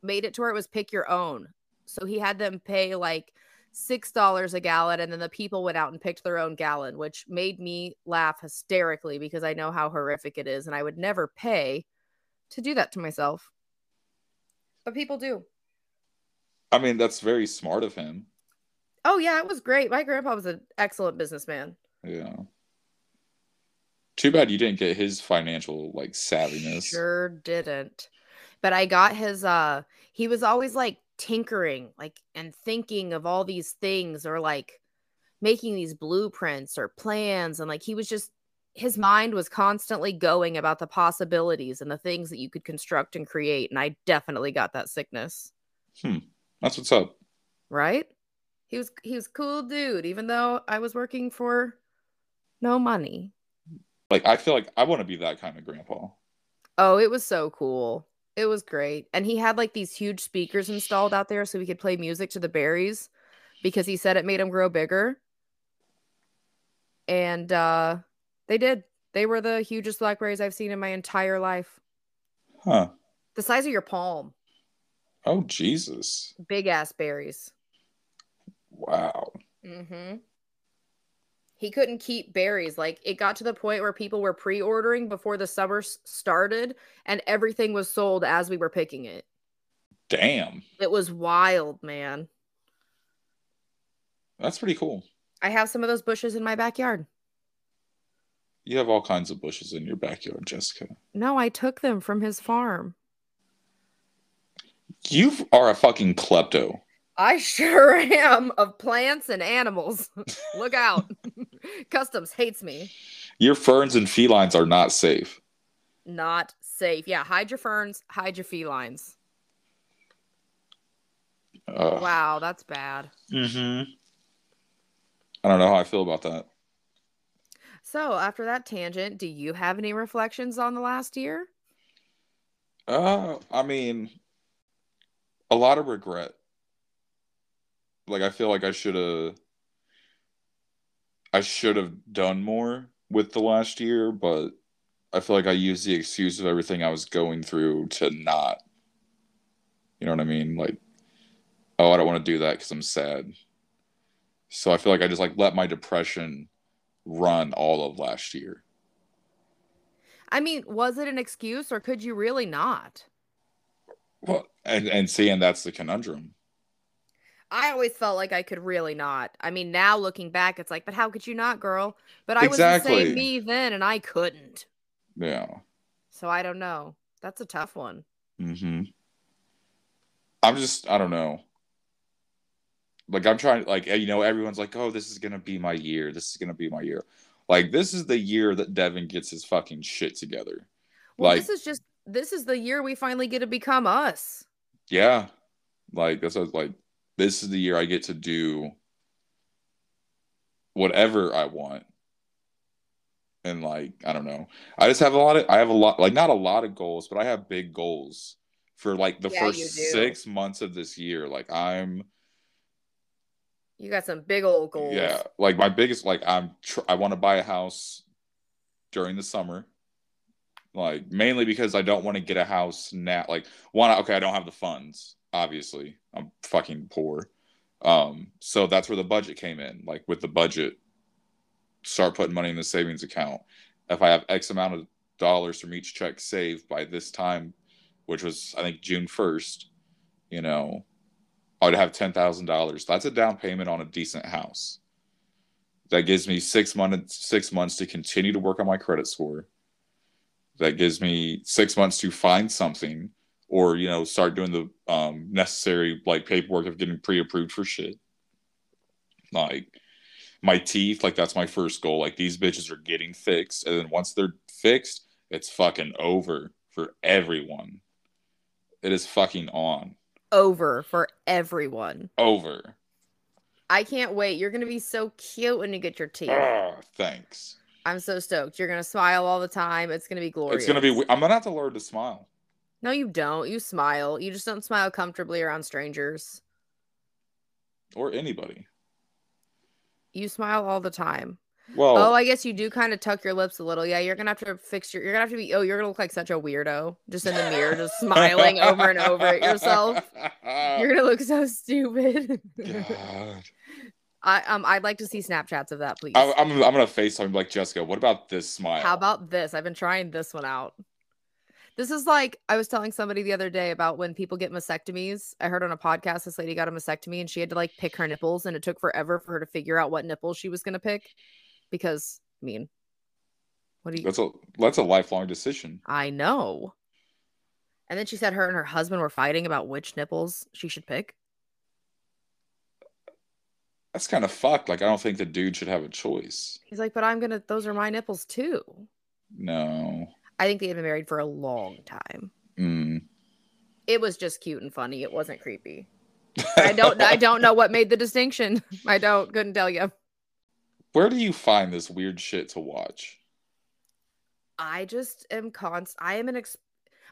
Speaker 1: made it to where it was pick your own so he had them pay like six dollars a gallon and then the people went out and picked their own gallon which made me laugh hysterically because i know how horrific it is and i would never pay to do that to myself but people do
Speaker 2: I mean, that's very smart of him.
Speaker 1: Oh yeah, it was great. My grandpa was an excellent businessman.
Speaker 2: Yeah. Too bad you didn't get his financial like savviness.
Speaker 1: Sure didn't. But I got his uh he was always like tinkering like and thinking of all these things or like making these blueprints or plans and like he was just his mind was constantly going about the possibilities and the things that you could construct and create and i definitely got that sickness
Speaker 2: Hmm. That's what's up.
Speaker 1: right he was he was cool dude even though i was working for no money
Speaker 2: Like I feel like I want to be that kind of grandpa.
Speaker 1: oh it was so cool it was great and he had like these huge speakers installed out there so we could play music to the berries because he said it made him grow bigger and uh they did they were the hugest blackberries i've seen in my entire life
Speaker 2: Huh.
Speaker 1: the size of your palm
Speaker 2: Oh Jesus.
Speaker 1: big ass berries
Speaker 2: Wow.
Speaker 1: mm-hmm he couldn't keep berries like it got to the point where people were pre-ordering before the summer started and everything was sold as we were picking it
Speaker 2: Damn.
Speaker 1: it was wild man
Speaker 2: That's pretty cool.
Speaker 1: i have some of those bushes in my backyard
Speaker 2: You have all kinds of bushes in your backyard, Jessica.
Speaker 1: no i took them from his farm
Speaker 2: You are a fucking klepto.
Speaker 1: I [LAUGHS] sure am of plants and animals. [LAUGHS] Look out. [LAUGHS] Customs hates me.
Speaker 2: Your ferns and felines are not safe.
Speaker 1: Not safe. Yeah, hide your ferns, hide your felines.
Speaker 2: Uh,
Speaker 1: Wow, that's bad.
Speaker 2: Mm-hmm. I don't know how I feel about that.
Speaker 1: So, after that tangent, do you have any reflections on the last year?
Speaker 2: Uh, I mean, a lot of regret. Like I feel like I should have I should have done more with the last year, but I feel like I used the excuse of everything I was going through to not. You know what I mean? Like, oh, I don't want to do that because I'm sad. So I feel like I just like let my depression run all of last year.
Speaker 1: I mean, was it an excuse or could you really not?
Speaker 2: Well, and and seeing that's the conundrum.
Speaker 1: I always felt like I could really not. I mean, now looking back, it's like, but how could you not, girl? But I was the
Speaker 2: Exactly.
Speaker 1: same me then and I couldn't.
Speaker 2: Yeah.
Speaker 1: So I don't know. That's a tough one.
Speaker 2: hmm I'm just, I don't know. Like, I'm trying, like, you know, everyone's like, oh, this is going to be my year. This is going to be my year. Like, this is the year that Devin gets his fucking shit together.
Speaker 1: Well,
Speaker 2: Like-
Speaker 1: this is just this is the year we finally get to become us.
Speaker 2: Yeah. Like, that's what like, this is the year I get to do whatever I want. And, like, I don't know. I just have a lot of, I have a lot, like, not a lot of goals, but I have big goals for, like, the
Speaker 1: Yeah,
Speaker 2: first six months of this year. Like, I'm,
Speaker 1: You got some big old goals.
Speaker 2: Yeah, like my biggest like I'm tr- I want to buy a house during the summer. Like mainly because I don't want to get a house now. Like one, okay, I don't have the funds. Obviously, I'm fucking poor. Um, so that's where the budget came in. Like with the budget, start putting money in the savings account. If I have X amount of dollars from each check saved by this time, which was I think June first, you know, I would have ten thousand dollars. That's a down payment on a decent house. That gives me six months six months to continue to work on my credit score. That gives me six months to find something or you know start doing the um, necessary like paperwork of getting pre-approved for shit. Like my teeth, like that's my first goal. Like these bitches are getting fixed, and then once they're fixed, it's fucking over for everyone. It is fucking on
Speaker 1: Over for everyone.
Speaker 2: over.
Speaker 1: I can't wait. You're gonna be so cute when you get your teeth.
Speaker 2: Ah, thanks.
Speaker 1: I'm so stoked. You're gonna smile all the time. It's gonna be glorious.
Speaker 2: It's gonna be. I'm gonna have to learn to smile.
Speaker 1: No, you don't. You smile. You just don't smile comfortably around strangers.
Speaker 2: or anybody.
Speaker 1: You smile all the time.
Speaker 2: Well,
Speaker 1: Oh, I guess you do kind of tuck your lips a little. Yeah, you're gonna have to fix your. You're gonna have to be. Oh, you're gonna look like such a weirdo, just in the mirror, just smiling over and over at yourself. You're gonna look so stupid. [LAUGHS]
Speaker 2: God.
Speaker 1: I um, I'd like to see Snapchats of that, please.
Speaker 2: I, I'm, I'm gonna face something like Jessica. What about this smile?
Speaker 1: How about this? I've been trying this one out. This is like I was telling somebody the other day about when people get mastectomies. I heard on a podcast this lady got a mastectomy and she had to like pick her nipples, and it took forever for her to figure out what nipple she was gonna pick because I mean, what do you?
Speaker 2: That's a that's a lifelong decision.
Speaker 1: I know. And then she said her and her husband were fighting about which nipples she should pick.
Speaker 2: That's kind of fucked. Like I don't think the dude should have a choice.
Speaker 1: He's like, but I'm gonna those are my nipples too.
Speaker 2: No.
Speaker 1: I think they had been married for a long time.
Speaker 2: Mm.
Speaker 1: It was just cute and funny. It wasn't creepy. I don't I don't know what made the distinction. [LAUGHS] I don't couldn't tell you.
Speaker 2: Where do you find this weird shit to watch?
Speaker 1: I just am const I am an ex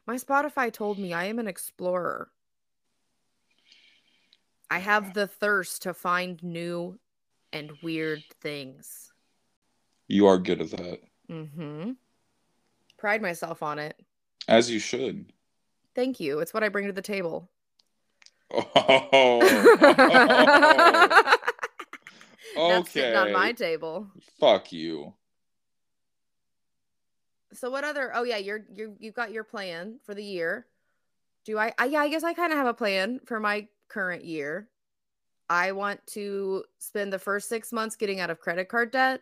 Speaker 1: my Spotify told me I am an explorer. I have the thirst to find new and weird things.
Speaker 2: You are good at that.
Speaker 1: Mm-hmm. Pride myself on it.
Speaker 2: As you should.
Speaker 1: Thank you. It's what I bring to the table.
Speaker 2: Oh. [LAUGHS]
Speaker 1: That's sitting on my table.
Speaker 2: Fuck you.
Speaker 1: So what other? Oh yeah, you're you you've got your plan for the year. Do I? I yeah, I guess I kind of have a plan for my current year. I want to spend the first six months getting out of credit card debt,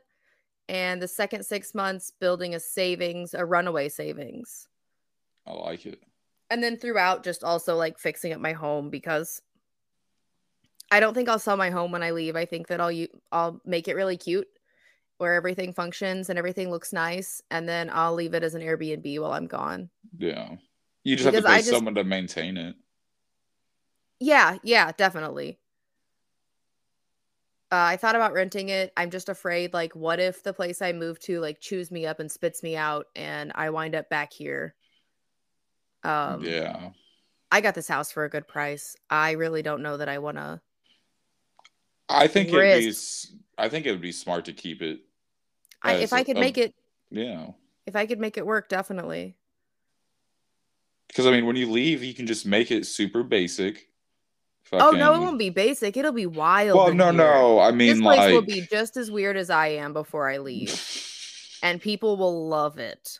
Speaker 1: and the second six months building a savings, a runaway savings,
Speaker 2: I like it.
Speaker 1: and then throughout just also like fixing up my home because I don't think I'll sell my home when I leave. I think that I'll you I'll make it really cute where everything functions and everything looks nice and then I'll leave it as an Airbnb while I'm gone.
Speaker 2: Yeah. You just have to pay
Speaker 1: just-
Speaker 2: someone to maintain it.
Speaker 1: Yeah, yeah, definitely. Uh, I thought about renting it. I'm just afraid like what if the place I move to like chews me up and spits me out and I wind up back here. Um
Speaker 2: yeah.
Speaker 1: I got this house for a good price. I really don't know that I want to
Speaker 2: I think it'd be
Speaker 1: risk.
Speaker 2: I think it would be smart to keep it.
Speaker 1: I, if I could
Speaker 2: a-
Speaker 1: make it
Speaker 2: Yeah.
Speaker 1: if I could make it work, definitely.
Speaker 2: Because I mean when you leave you can just make it super basic.
Speaker 1: Oh no, it won't be basic. It'll be wild.
Speaker 2: Well, no,
Speaker 1: here.
Speaker 2: no. I mean, This
Speaker 1: place
Speaker 2: like
Speaker 1: will be just as weird as I am before I leave, [LAUGHS] and people will love it.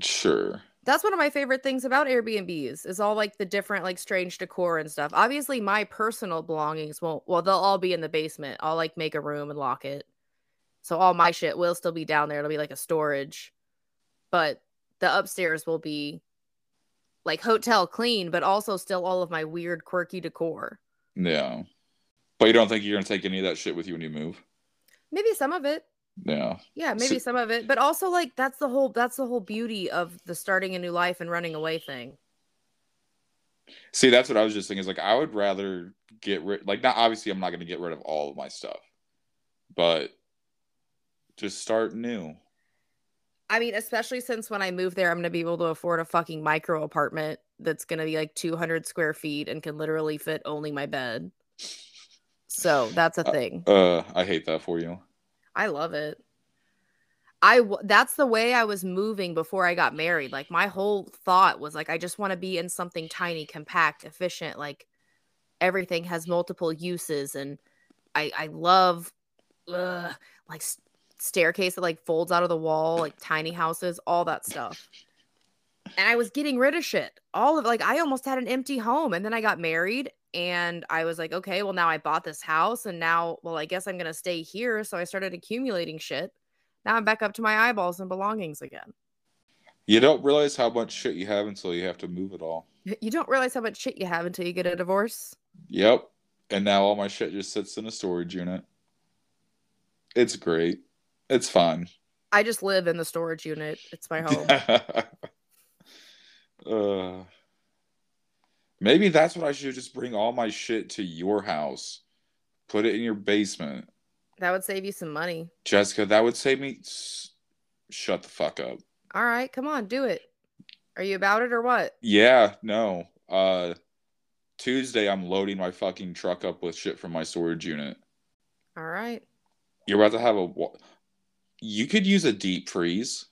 Speaker 2: sure.
Speaker 1: That's one of my favorite things about Airbnbs is all like the different like strange decor and stuff. Obviously, my personal belongings won't. Well, they'll all be in the basement. I'll like make a room and lock it, so all my shit will still be down there. It'll be like a storage, but the upstairs will be like hotel clean, but also still all of my weird, quirky decor.
Speaker 2: Yeah. But you don't think you're gonna take any of that shit with you when you move?
Speaker 1: Maybe some of it.
Speaker 2: Yeah.
Speaker 1: Yeah, maybe
Speaker 2: So-
Speaker 1: some of it, but also like that's the whole that's the whole beauty of the starting a new life and running away thing.
Speaker 2: See, that's what I was just thinking. Is like I would rather get rid. Like, not obviously, I'm not going to get rid of all of my stuff, but just start new.
Speaker 1: I mean, especially since when I move there, I'm gonna be able to afford a fucking micro apartment that's gonna be like 200 square feet and can literally fit only my bed. So that's a
Speaker 2: Uh,
Speaker 1: thing.
Speaker 2: Uh, I hate that for you.
Speaker 1: I love it. I w- that's the way I was moving before I got married. Like my whole thought was like I just want to be in something tiny, compact, efficient. Like everything has multiple uses, and I I love ugh, like staircase that like folds out of the wall, like tiny houses, all that stuff. And I was getting rid of shit. All of like I almost had an empty home, and then I got married, and I was like, okay, well now I bought this house, and now well I guess I'm gonna stay here. So I started accumulating shit. Now I'm back up to my eyeballs and belongings again.
Speaker 2: You don't realize how much shit you have until you have to move it all.
Speaker 1: You don't realize how much shit you have until you get a divorce.
Speaker 2: Yep. And now all my shit just sits in a storage unit. It's great. It's fine.
Speaker 1: I just live in the storage unit. It's my home. [LAUGHS]
Speaker 2: uh, maybe that's what I should just bring all my shit to your house. Put it in your basement.
Speaker 1: that would save you some money.
Speaker 2: Jessica, that would save me. S- Shut the fuck up.
Speaker 1: All right, come on, do it. Are you about it or what?
Speaker 2: Yeah, no. Uh, Tuesday, I'm loading my fucking truck up with shit from my storage unit.
Speaker 1: All right.
Speaker 2: You're about to have a. You could use a deep freeze.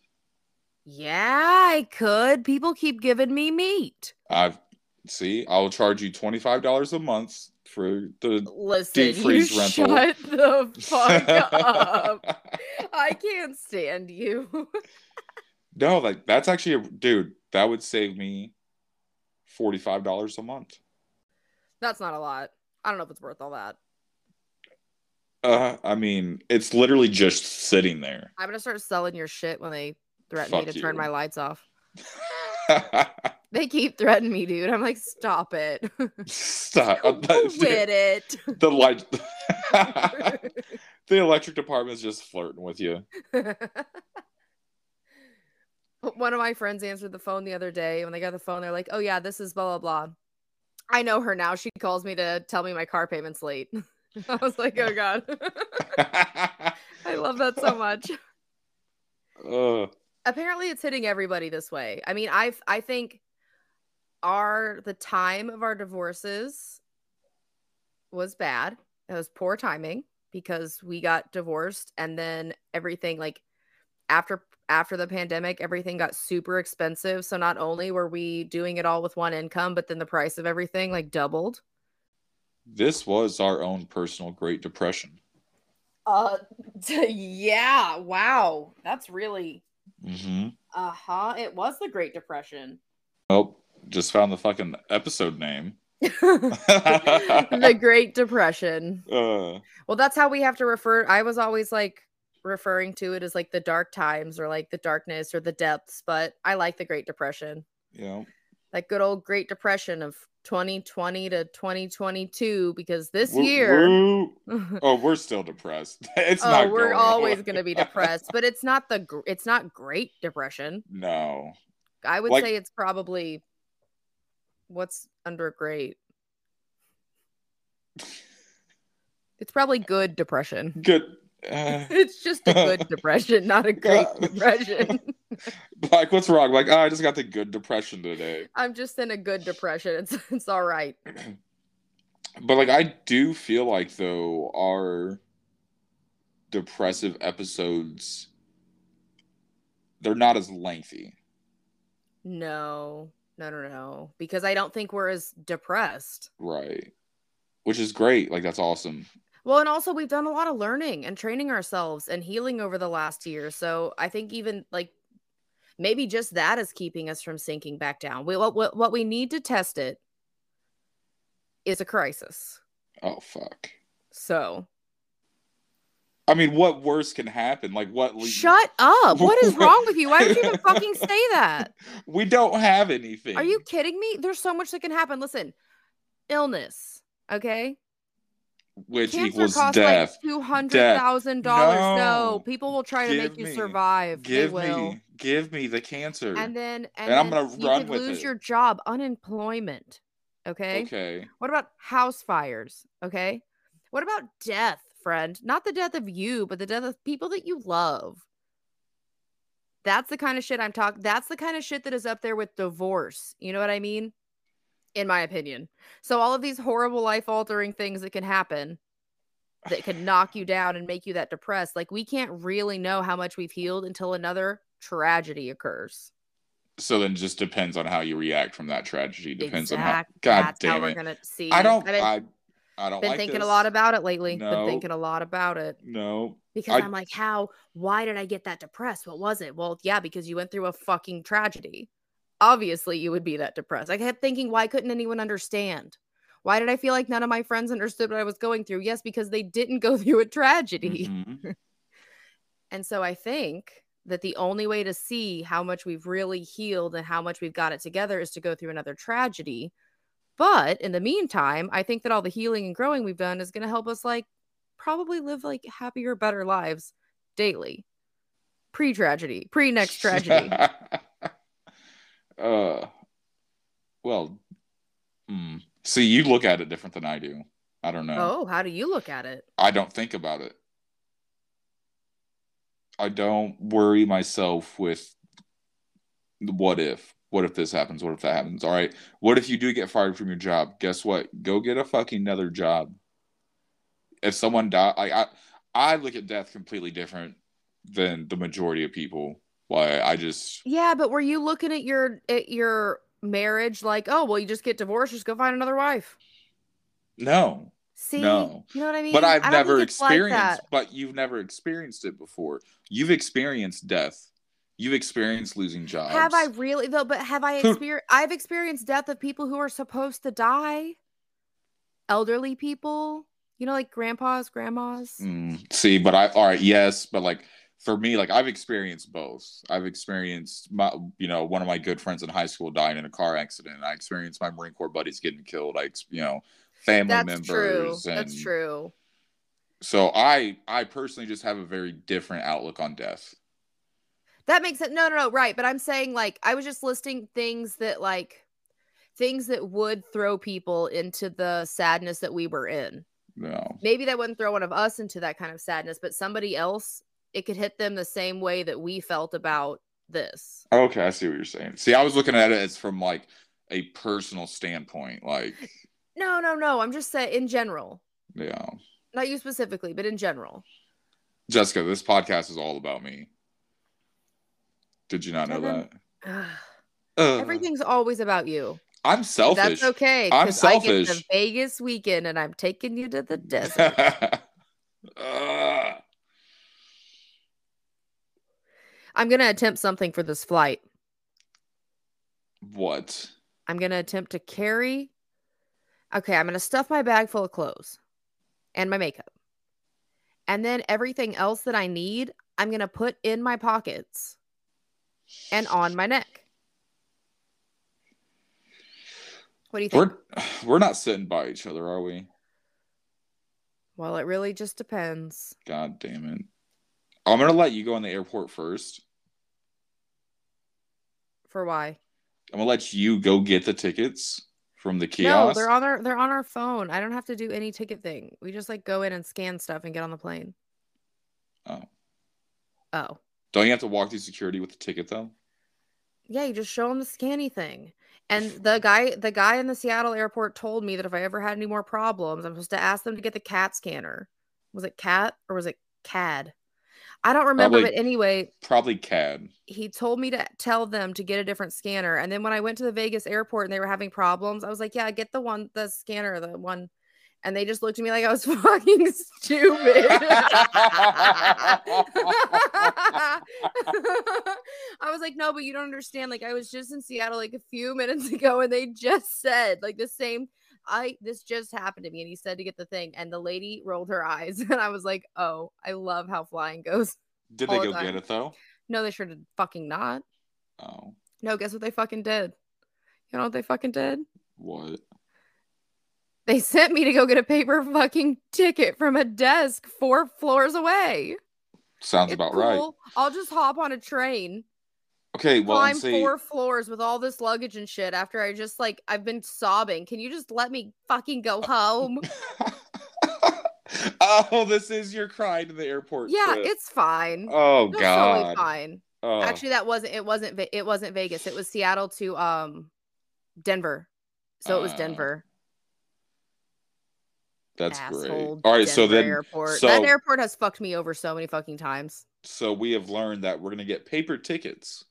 Speaker 1: Yeah, I could. People keep giving me meat.
Speaker 2: I've see. I'll charge you twenty five dollars a month for the
Speaker 1: Listen,
Speaker 2: Deep freeze
Speaker 1: you
Speaker 2: rental.
Speaker 1: shut the fuck [LAUGHS] up. I can't stand you. [LAUGHS]
Speaker 2: no, like that's actually a dude. That would save me forty five dollars a month.
Speaker 1: That's not a lot. I don't know if it's worth all that.
Speaker 2: Uh, I mean, it's literally just sitting there.
Speaker 1: I'm gonna start selling your shit when they threaten me
Speaker 2: Fuck
Speaker 1: to turn my lights off. [LAUGHS] They keep threatening me, dude. I'm like, stop it. [LAUGHS] [LAUGHS]
Speaker 2: Stop.
Speaker 1: Quit it.
Speaker 2: the light. the electric department's just flirting with you.
Speaker 1: One of my friends answered the phone the other day. When they got the phone, they're like, "Oh yeah, this is blah blah blah." I know her now. She calls me to tell me my car payment's late. [LAUGHS] I was like, "Oh god." [LAUGHS] I love that so much.
Speaker 2: uh,
Speaker 1: Apparently, it's hitting everybody this way. I mean, I I think our the time of our divorces was bad. It was poor timing because we got divorced and then everything like after after the pandemic everything got super expensive so not only were we doing it all with one income but then the price of everything like doubled
Speaker 2: this was our own personal Great Depression.
Speaker 1: uh [LAUGHS] yeah wow that's really
Speaker 2: Mm-hmm.
Speaker 1: uh-huh it was the great depression
Speaker 2: Oh, just found the fucking episode name. [LAUGHS] [LAUGHS]
Speaker 1: the great depression
Speaker 2: uh,
Speaker 1: Well, that's how we have to refer. I was always like referring to it as like the dark times or like the darkness or the depths, but I like the Great Depression.
Speaker 2: you
Speaker 1: Like good old Great Depression of 2020 to 2022 because this
Speaker 2: we're-
Speaker 1: year
Speaker 2: we're- [LAUGHS] oh, we're still depressed. [LAUGHS] It's
Speaker 1: Oh,
Speaker 2: not.
Speaker 1: we're always going to be [LAUGHS] depressed, but it's not the it's not Great Depression.
Speaker 2: no,
Speaker 1: I would
Speaker 2: Like-
Speaker 1: say it's probably what's under great. It's probably good depression.
Speaker 2: good. Uh, [LAUGHS]
Speaker 1: It's just a good [LAUGHS] depression, not a great
Speaker 2: God.
Speaker 1: depression. [LAUGHS]
Speaker 2: like, what's wrong? Like, oh, I just got the good depression today.
Speaker 1: I'm just in a good depression. It's it's all right. [CLEARS THROAT]
Speaker 2: But like, I do feel like though our depressive episodes, they're not as lengthy.
Speaker 1: No, no, no, no. Because I don't think we're as depressed.
Speaker 2: Right. Which is great. Like that's awesome.
Speaker 1: Well, and also we've done a lot of learning and training ourselves and healing over the last year. So I think even like maybe just that is keeping us from sinking back down. We, what, what what we need to test it is a crisis.
Speaker 2: Oh fuck.
Speaker 1: So
Speaker 2: I mean, what worse can happen? Like what
Speaker 1: shut up. What is wrong with you? Why would you even [LAUGHS] fucking say that?
Speaker 2: We don't have anything.
Speaker 1: Are you kidding me? There's so much that can happen. Listen, illness, okay?
Speaker 2: Which
Speaker 1: Cancer
Speaker 2: equals
Speaker 1: costs
Speaker 2: death.
Speaker 1: like two hundred thousand dollars. No.
Speaker 2: No.
Speaker 1: people will try to
Speaker 2: Give
Speaker 1: make you survive.
Speaker 2: give
Speaker 1: they will.
Speaker 2: me give me the cancer.
Speaker 1: And then and,
Speaker 2: And I'm gonna
Speaker 1: you
Speaker 2: run
Speaker 1: could lose
Speaker 2: it.
Speaker 1: your job, unemployment. Okay?
Speaker 2: okay.
Speaker 1: What about house fires? Okay. What about death, friend? Not the death of you, but the death of people that you love. That's the kind of shit I'm talking. That's the kind of shit that is up there with divorce. You know what I mean? In my opinion. So all of these horrible life altering things that can happen that can knock you down and make you that depressed. Like we can't really know how much we've healed until another tragedy occurs.
Speaker 2: So then just depends on how you react from that tragedy. Depends
Speaker 1: Exact-
Speaker 2: on how God
Speaker 1: That's how
Speaker 2: damn
Speaker 1: we're
Speaker 2: it.
Speaker 1: gonna see.
Speaker 2: I don't
Speaker 1: I've been,
Speaker 2: I I don't
Speaker 1: been
Speaker 2: like
Speaker 1: thinking
Speaker 2: this.
Speaker 1: a lot about it lately. Been thinking a lot about it
Speaker 2: No.
Speaker 1: because
Speaker 2: I-
Speaker 1: I'm like, how? Why did I get that depressed? What was it? Well, yeah, because you went through a fucking tragedy. Obviously, you would be that depressed. I kept thinking, why couldn't anyone understand? Why did I feel like none of my friends understood what I was going through? Yes, because they didn't go [LAUGHS] through a tragedy.
Speaker 2: Mhm. [LAUGHS]
Speaker 1: And so I think that the only way to see how much we've really healed and how much we've got it together is to go through another tragedy. But in the meantime, I think that all the healing and growing we've done is going to help us like probably live like happier, better lives daily. Pre tragedy, pre next tragedy.
Speaker 2: Uh well hmm. see you look at it different than I do. I don't know.
Speaker 1: oh, how do you look at it?
Speaker 2: I don't think about it. I don't worry myself with the what if. What if this happens? What if that happens? All right. What if you do get fired from your job? Guess what? Go get a fucking another job. If someone die, I I, I look at death completely different than the majority of people. Why I just
Speaker 1: Yeah, but were you looking at your at your marriage like, oh, well, you just get divorced, just go find another wife?
Speaker 2: no.
Speaker 1: See,
Speaker 2: No.
Speaker 1: you know what I mean?
Speaker 2: But I've never
Speaker 1: it's like
Speaker 2: experienced. but you've never experienced it before. You've experienced death. You've experienced losing jobs.
Speaker 1: Have I really though? But have I experienced? I've experienced death of people who are supposed to die. Elderly people, you know, like grandpas, grandmas.
Speaker 2: Mm, see, but I all right, yes, but like for me, like I've experienced both. I've experienced my, you know, one of my good friends in high school dying in a car accident. I experienced my Marine Corps buddies getting killed. I, you know, family
Speaker 1: That's
Speaker 2: members.
Speaker 1: true.
Speaker 2: And
Speaker 1: That's true.
Speaker 2: So I, I personally just have a very different outlook on death.
Speaker 1: That makes sense. No, no, no, right. But I'm saying like I was just listing things that like things that would throw people into the sadness that we were in.
Speaker 2: No.
Speaker 1: Maybe that wouldn't throw one of us into that kind of sadness, but somebody else, it could hit them the same way that we felt about this.
Speaker 2: Okay, I see what you're saying. See, I was looking at it as from like a personal standpoint. Like,
Speaker 1: No, no, no. I'm just saying in general.
Speaker 2: yeah.
Speaker 1: Not you specifically, but in general.
Speaker 2: Jessica, this podcast is all about me. Did you not know
Speaker 1: Kevin,
Speaker 2: that? [SIGHS] Ugh.
Speaker 1: Everything's always about you.
Speaker 2: I'm selfish.
Speaker 1: That's okay.
Speaker 2: I'm
Speaker 1: 'cause I get the
Speaker 2: selfish.
Speaker 1: Vegas weekend and I'm taking you to the desert. [LAUGHS]
Speaker 2: Ugh.
Speaker 1: I'm gonna attempt something for this flight.
Speaker 2: what?
Speaker 1: I'm gonna attempt to carry. Okay, I'm gonna stuff my bag full of clothes and my makeup. And then everything else that I need, I'm gonna put in my pockets and on my neck. What do you think?
Speaker 2: We're we're not sitting by each other, are we?
Speaker 1: Well, it really just depends.
Speaker 2: God damn it. I'm gonna let you go in the airport first.
Speaker 1: For why?
Speaker 2: I'm gonna let you go get the tickets from the
Speaker 1: No,
Speaker 2: kiosk.
Speaker 1: they're on our they're on our phone. I don't have to do any ticket thing. We just like go in and scan stuff and get on the plane.
Speaker 2: Oh.
Speaker 1: Oh.
Speaker 2: Don't you have to walk through security with the ticket though?
Speaker 1: Yeah, you just show them the scanny thing. And the guy, the guy in the Seattle airport told me that if I ever had any more problems, I'm supposed to ask them to get the CAT scanner. Was it CAT or was it CAD? I don't remember,
Speaker 2: Probably-
Speaker 1: but anyway,
Speaker 2: Probably CAD.
Speaker 1: he told me to tell them to get a different scanner. And then when I went to the Vegas airport and they were having problems, I was like, "Yeah, get the one, the scanner, the one." And they just looked at me like I was [LAUGHS] fucking stupid. I was like, no, but you don't understand. Like, I was just in Seattle like a few minutes [LAUGHS] ago, and they just said like the same. I this just happened to me, and he said to get the thing, and the lady rolled her eyes, [LAUGHS] and I was like, oh, I love how flying goes. [LAUGHS]
Speaker 2: Did they
Speaker 1: the
Speaker 2: go get it though?
Speaker 1: No, they sure did fucking not.
Speaker 2: Oh,
Speaker 1: No, guess what they fucking did? You know what they fucking did?
Speaker 2: what?
Speaker 1: They sent me to go get a paper fucking ticket from a desk four floors away.
Speaker 2: Sounds
Speaker 1: It's
Speaker 2: about right.
Speaker 1: I'll just hop on a train,
Speaker 2: Okay, well,
Speaker 1: climb
Speaker 2: see,
Speaker 1: four floors with all this luggage and shit after I just like I've been sobbing. Can you just let me fucking go [LAUGHS] home?
Speaker 2: oh, this is your cry to the airport.
Speaker 1: yeah,
Speaker 2: trip.
Speaker 1: it's fine.
Speaker 2: Oh
Speaker 1: It's
Speaker 2: God.
Speaker 1: totally fine.
Speaker 2: Oh,
Speaker 1: Actually, that wasn't it wasn't it wasn't Vegas. It was Seattle to um Denver. So it was
Speaker 2: Ah,
Speaker 1: Denver.
Speaker 2: that's
Speaker 1: Asshole
Speaker 2: great. All right, so then,
Speaker 1: airport.
Speaker 2: so
Speaker 1: that airport has fucked me over so many fucking times.
Speaker 2: so we have learned that we're gonna get paper tickets.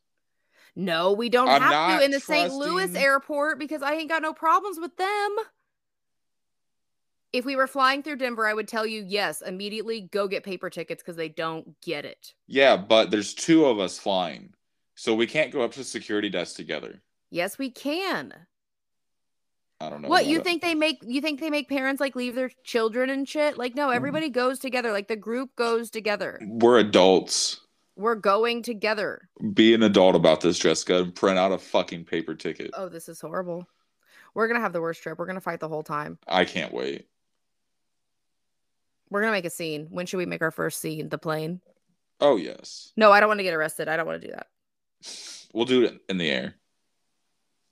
Speaker 1: No, we don't
Speaker 2: I'm
Speaker 1: have to in the St. Louis airport because I ain't got no problems with them. If we were flying through Denver, I would tell you yes, immediately go get paper tickets because they don't get it.
Speaker 2: Yeah, but there's two of us flying, so we can't go up to the security desk together.
Speaker 1: Yes, we can.
Speaker 2: I don't know.
Speaker 1: what you
Speaker 2: it.
Speaker 1: think they make you think they make parents like leave their children and shit? Like
Speaker 2: Mm.
Speaker 1: no, everybody goes together. Like the group goes together.
Speaker 2: We're adults.
Speaker 1: We're going together.
Speaker 2: Be an adult about this, Jessica, and print out a fucking paper ticket.
Speaker 1: Oh, this is horrible. We're gonna have the worst trip. We're gonna fight the whole time.
Speaker 2: I can't wait.
Speaker 1: We're gonna make a scene. When should we make our first scene? The plane?
Speaker 2: Oh yes,
Speaker 1: No, I don't want to get arrested. I don't want to do that. [SIGHS]
Speaker 2: we'll do it in the air. [LAUGHS]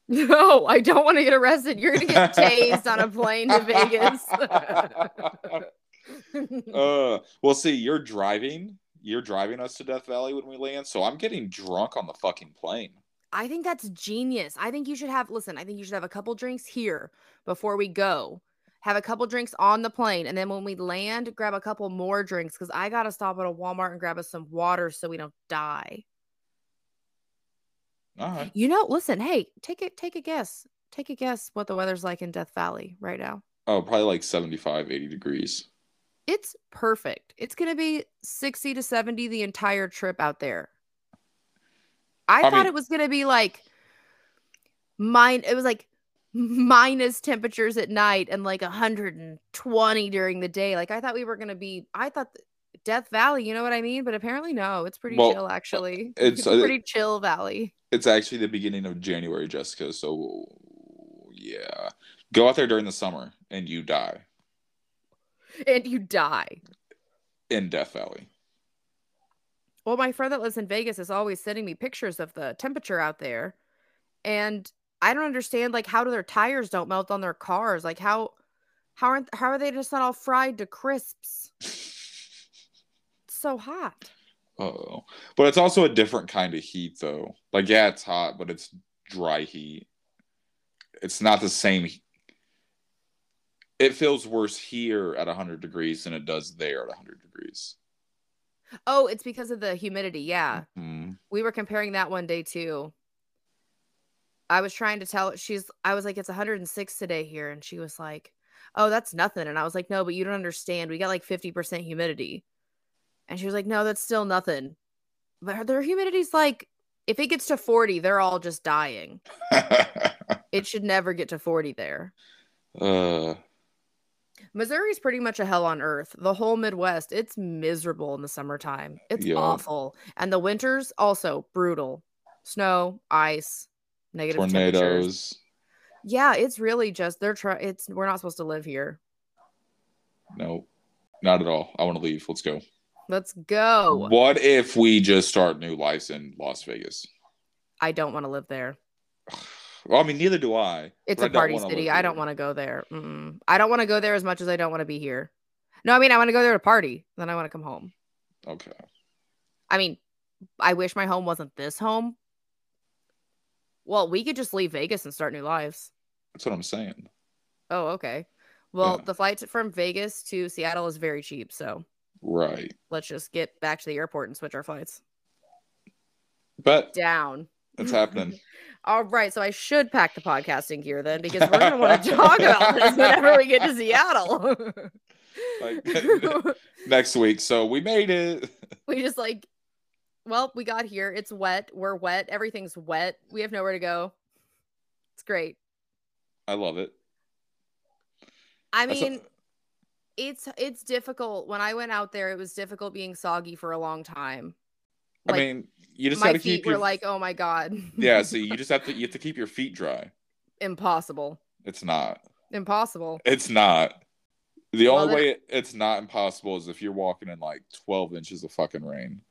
Speaker 1: No, I don't want to get arrested. You're gonna get tased on a plane to Vegas. [LAUGHS]
Speaker 2: uh, well, see, you're driving. You're driving us to Death Valley when we land, so I'm getting drunk on the fucking plane.
Speaker 1: I think that's genius. I think you should have listen, I think you should have a couple drinks here before we go. Have a couple drinks on the plane, and then when we land, grab a couple more drinks because I gotta stop at a Walmart and grab us some water so we don't die.
Speaker 2: All right.
Speaker 1: You know, listen, hey, take it, take a guess. Take a guess what the weather's like in Death Valley right now.
Speaker 2: Oh, probably like 75, 80 degrees.
Speaker 1: It's perfect. It's gonna be 60 to 70 the entire trip out there. I,
Speaker 2: I
Speaker 1: thought
Speaker 2: mean-
Speaker 1: it was gonna be like mine, it was like minus temperatures at night and like 120 during the day. Like I thought we were gonna be, I thought th- Death Valley, you know what I mean? But apparently, no, it's pretty
Speaker 2: Well,
Speaker 1: chill actually. [LAUGHS]
Speaker 2: it's,
Speaker 1: It's, a
Speaker 2: uh,
Speaker 1: pretty chill valley.
Speaker 2: It's actually the beginning of January, Jessica. So yeah, go out there during the summer and you die
Speaker 1: And you die.
Speaker 2: in Death Valley.
Speaker 1: Well, my friend that lives in Vegas is always sending me pictures of the temperature out there. And I don't understand like how do their tires don't melt on their cars? Like how how aren't how are they just not all fried to crisps? So hot.
Speaker 2: Oh, but it's also a different kind of heat, though. Like, yeah, it's hot, but it's dry heat. It's not the same. It feels worse here at 100 degrees than it does there at 100 degrees.
Speaker 1: Oh, it's because of the humidity. Yeah.
Speaker 2: Mm.
Speaker 1: We were comparing that one day too. I was trying to tell she's I was like it's 106 today here and she was like, "Oh, that's nothing." And I was like, "No, but you don't understand. We got like 50% humidity." And she was like, "No, that's still nothing." But their humidity's like if it gets to 40, they're all just dying. [LAUGHS] It should never get to 40 there.
Speaker 2: uh,
Speaker 1: Missouri's pretty much a hell on earth. The whole Midwest, it's miserable in the summertime. It's
Speaker 2: Yeah.
Speaker 1: awful. And the winters also brutal. Snow, ice, negative temperatures.
Speaker 2: tornadoes.
Speaker 1: Yeah, it's really just they're trying it's we're not supposed to live here.
Speaker 2: No, not at all. I want to leave. Let's go.
Speaker 1: Let's go.
Speaker 2: What if we just start new lives in Las Vegas?
Speaker 1: I don't want to live there.
Speaker 2: Well, I mean, neither do I.
Speaker 1: It's a party city. I don't want to go there. Mm-mm. I don't want to go there as much as I don't want to be here. No, I mean I want to go there to party. Then I want to come home.
Speaker 2: Okay.
Speaker 1: I mean, I wish my home wasn't this home. Well, we could just leave Vegas and start new lives.
Speaker 2: That's what I'm saying.
Speaker 1: Oh, okay. Well,
Speaker 2: Yeah.
Speaker 1: the flight from Vegas to Seattle is very cheap, so
Speaker 2: Right.
Speaker 1: let's just get back to the airport and switch our flights
Speaker 2: But
Speaker 1: down.
Speaker 2: it's happening. [LAUGHS]
Speaker 1: All right, so I should pack the podcasting gear then because we're gonna want to talk about this whenever we get to Seattle.
Speaker 2: Like- [LAUGHS] next week. So we made it.
Speaker 1: we just like, well, we got here. It's wet. We're wet. Everything's wet. We have nowhere to go. It's great.
Speaker 2: I love it.
Speaker 1: I
Speaker 2: That's a-
Speaker 1: mean, it's it's difficult. When I went out there, it was difficult being soggy for a long time.
Speaker 2: I mean, you just got to
Speaker 1: feet
Speaker 2: keep
Speaker 1: were
Speaker 2: your
Speaker 1: like, oh my god. [LAUGHS]
Speaker 2: yeah. See, you [LAUGHS] just have to you have to keep your feet dry.
Speaker 1: impossible.
Speaker 2: It's not.
Speaker 1: Impossible.
Speaker 2: It's not. The
Speaker 1: Well,
Speaker 2: only way it- it's not impossible is if you're walking in like 12 inches of fucking rain.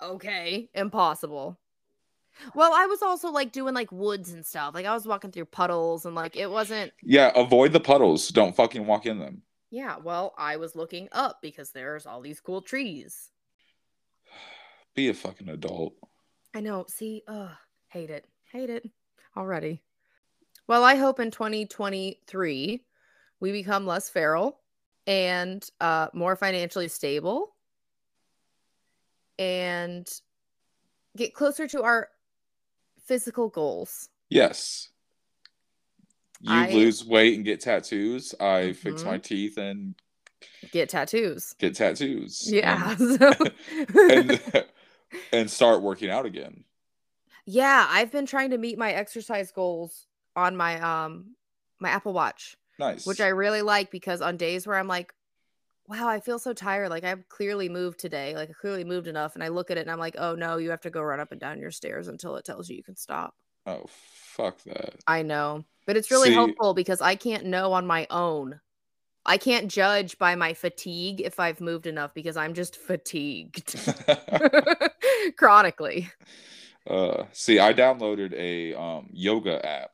Speaker 1: Okay, impossible. Well, I was also like doing like woods and stuff. Like I was walking through puddles and like it wasn't.
Speaker 2: Yeah, avoid the puddles. Don't fucking walk in them.
Speaker 1: Yeah, well, I was looking up because there's all these cool trees.
Speaker 2: Be a fucking adult.
Speaker 1: I know. See, ugh, hate it, hate it already. Well, I hope in 2023 we become less feral and uh, more financially stable and get closer to our physical goals.
Speaker 2: Yes. You
Speaker 1: I-
Speaker 2: lose weight and get tattoos. I fix
Speaker 1: Mhm.
Speaker 2: my teeth and
Speaker 1: Get tattoos.
Speaker 2: get tattoos.
Speaker 1: Yeah.
Speaker 2: And,
Speaker 1: so- [LAUGHS]
Speaker 2: and, [LAUGHS] [LAUGHS] and start working out again.
Speaker 1: yeah, I've been trying to meet my exercise goals on my um my Apple Watch.
Speaker 2: Nice.
Speaker 1: which I really like because on days where I'm like, wow, I feel so tired. Like I've clearly moved today. Like I clearly moved enough. And I look at it and I'm like, oh no, you have to go run up and down your stairs until it tells you you can stop.
Speaker 2: oh, fuck that.
Speaker 1: I know. But it's really
Speaker 2: See-
Speaker 1: helpful because I can't know on my own. I can't judge by my fatigue if I've moved enough because I'm just fatigued [LAUGHS] [LAUGHS] chronically.
Speaker 2: uh, see, I downloaded a um, yoga app,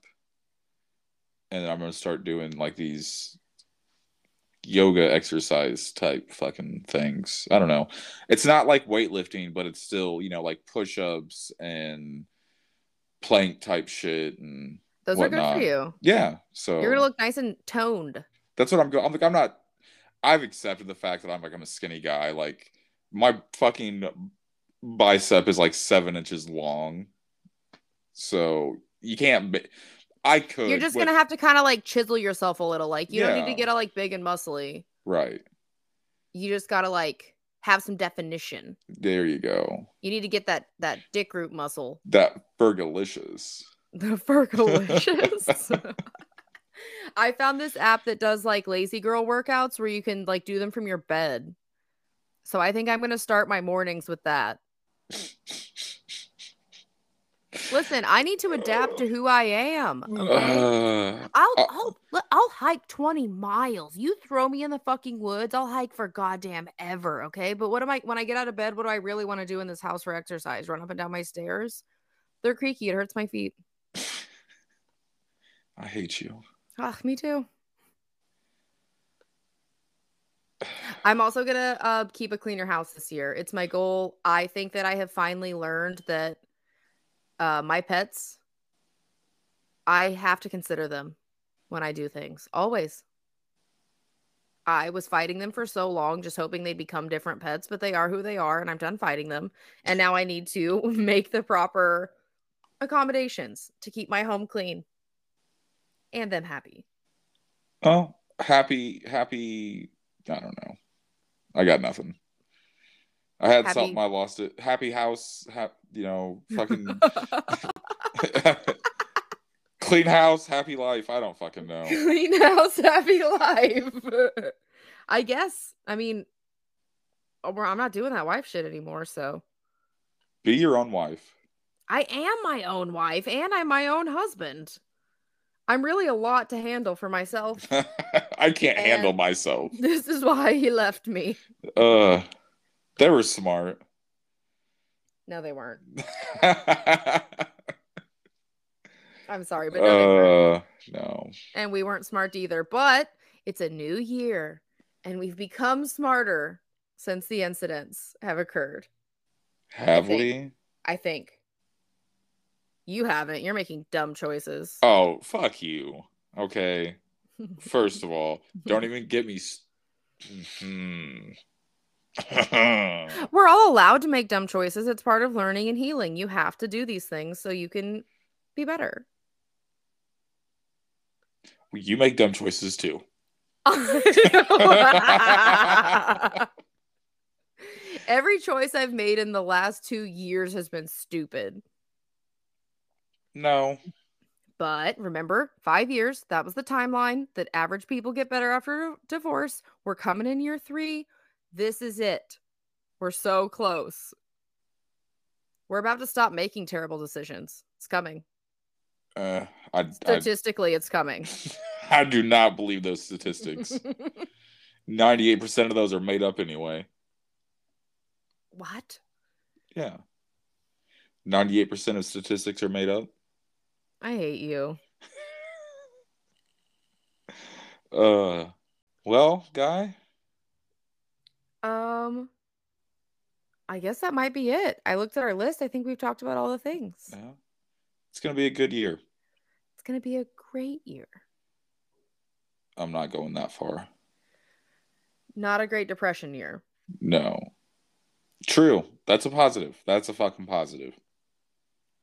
Speaker 2: and I'm gonna start doing like these yoga exercise type fucking things. I don't know. It's not like weightlifting, but it's still you know like push-ups and plank type shit and
Speaker 1: Those are good for you.
Speaker 2: yeah. So
Speaker 1: You're gonna look nice and toned.
Speaker 2: That's what I'm going. I'm like I'm not. I've accepted the fact that I'm like I'm a skinny guy. Like my fucking bicep is like seven inches long, so you can't. Be, I could.
Speaker 1: You're just
Speaker 2: with-
Speaker 1: gonna have to kind of like chisel yourself a little. Like you don't need to get all like big and muscly.
Speaker 2: right
Speaker 1: you just gotta like have some definition.
Speaker 2: there. You go.
Speaker 1: You need to get that that dick root muscle.
Speaker 2: That Fergalicious.
Speaker 1: The Fergalicious. [LAUGHS] I found this app that does like lazy girl workouts where you can like do them from your bed. So I think I'm going to start my mornings with that. Listen, I need to adapt to who I am. [SIGHS] Okay?
Speaker 2: Uh,
Speaker 1: I'll I'll I'll hike 20 miles. You throw me in the fucking woods, I'll hike for goddamn ever, okay? But what am I when I get out of bed, what do I really want to do in this house for exercise? Run up and down my stairs? They're creaky, it hurts my feet. [SIGHS]
Speaker 2: I hate you.
Speaker 1: Ah, me too. I'm also gonna uh, keep a cleaner house this year. It's my goal. I think that I have finally learned that uh, my pets, I have to consider them when I do things. Always. I was fighting them for so long, just hoping they'd become different pets, but they are who they are, and I'm done fighting them. And now I need to [LAUGHS] make the proper accommodations to keep my home clean and them happy.
Speaker 2: Oh, happy, happy. I don't know. I got nothing. I had
Speaker 1: Happy-
Speaker 2: something. I lost it. Happy house. Ha- you know, fucking [LAUGHS] clean house, happy life. I don't fucking know.
Speaker 1: Clean house, happy life. I guess. I mean, oh, I'm not doing that wife shit anymore. So
Speaker 2: Be your own wife.
Speaker 1: I am my own wife and I'm my own husband. I'm really a lot to handle for myself. [LAUGHS]
Speaker 2: I can't handle myself. [LAUGHS]
Speaker 1: This is why he left me.
Speaker 2: Uh, they were smart.
Speaker 1: No, they weren't. [LAUGHS] I'm sorry, but no, they weren't.
Speaker 2: uh, no.
Speaker 1: And we weren't smart either. But it's a new year and we've become smarter since the incidents have occurred.
Speaker 2: Have
Speaker 1: think-
Speaker 2: we?
Speaker 1: I think. You haven't. You're making dumb choices.
Speaker 2: Oh, fuck you. Okay. [LAUGHS] First of all, don't [LAUGHS] even get me. s- Hmm. [LAUGHS]
Speaker 1: We're all allowed to make dumb choices. It's part of learning and healing. You have to do these things so you can be better.
Speaker 2: you make dumb choices too.
Speaker 1: Every choice I've made in the last two years has been stupid.
Speaker 2: No.
Speaker 1: But remember, five years, that was the timeline that average people get better after divorce. We're coming in year three. This is it. We're so close. We're about to stop making terrible decisions. It's coming.
Speaker 2: Uh, I, I,
Speaker 1: Statistically, it's coming. [LAUGHS]
Speaker 2: I do not believe those statistics. [LAUGHS] 98% of those are made up anyway.
Speaker 1: what?
Speaker 2: Yeah. 98% of statistics are made up.
Speaker 1: I hate you.
Speaker 2: Uh, well, guy,
Speaker 1: Um, I guess that might be it. I looked at our list. I think we've talked about all the things.
Speaker 2: yeah. it's going to be a good year.
Speaker 1: It's going to be a great year.
Speaker 2: I'm not going that far.
Speaker 1: Not a great depression year.
Speaker 2: No. True. That's a positive. That's a fucking positive.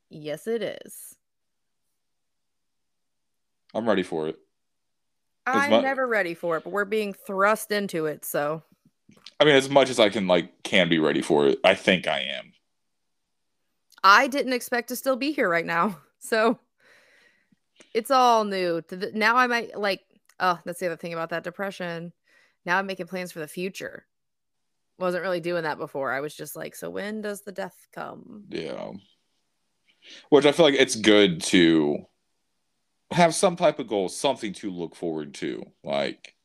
Speaker 1: Yes, it is.
Speaker 2: I'm ready for it.
Speaker 1: I'm
Speaker 2: mu-
Speaker 1: never ready for it, but we're being thrust into it. So
Speaker 2: I mean, as much as I can, like, can be ready for it, I think I am.
Speaker 1: I didn't expect to still be here right now. [LAUGHS] So it's all new. Now I might like, oh, that's the other thing about that depression. Now I'm making plans for the future. Wasn't really doing that before. I was just like, so when does the death come?
Speaker 2: Yeah. Which I feel like it's good to have some type of goal, something to look forward to. Like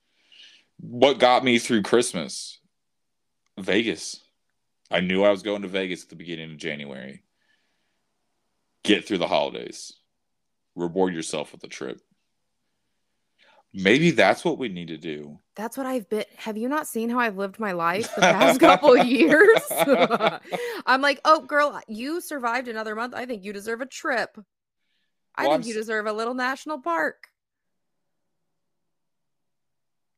Speaker 2: what got me through Christmas? Vegas. I knew I was going to Vegas at the beginning of January. Get through the holidays. Reward yourself with a trip. Maybe that's what we need to do.
Speaker 1: That's what I've been. Have you not seen how I've lived my life the past couple [LAUGHS] years? [LAUGHS] I'm like, oh, girl, you survived another month. I think you deserve a trip. I think
Speaker 2: I'm
Speaker 1: you deserve a little national park.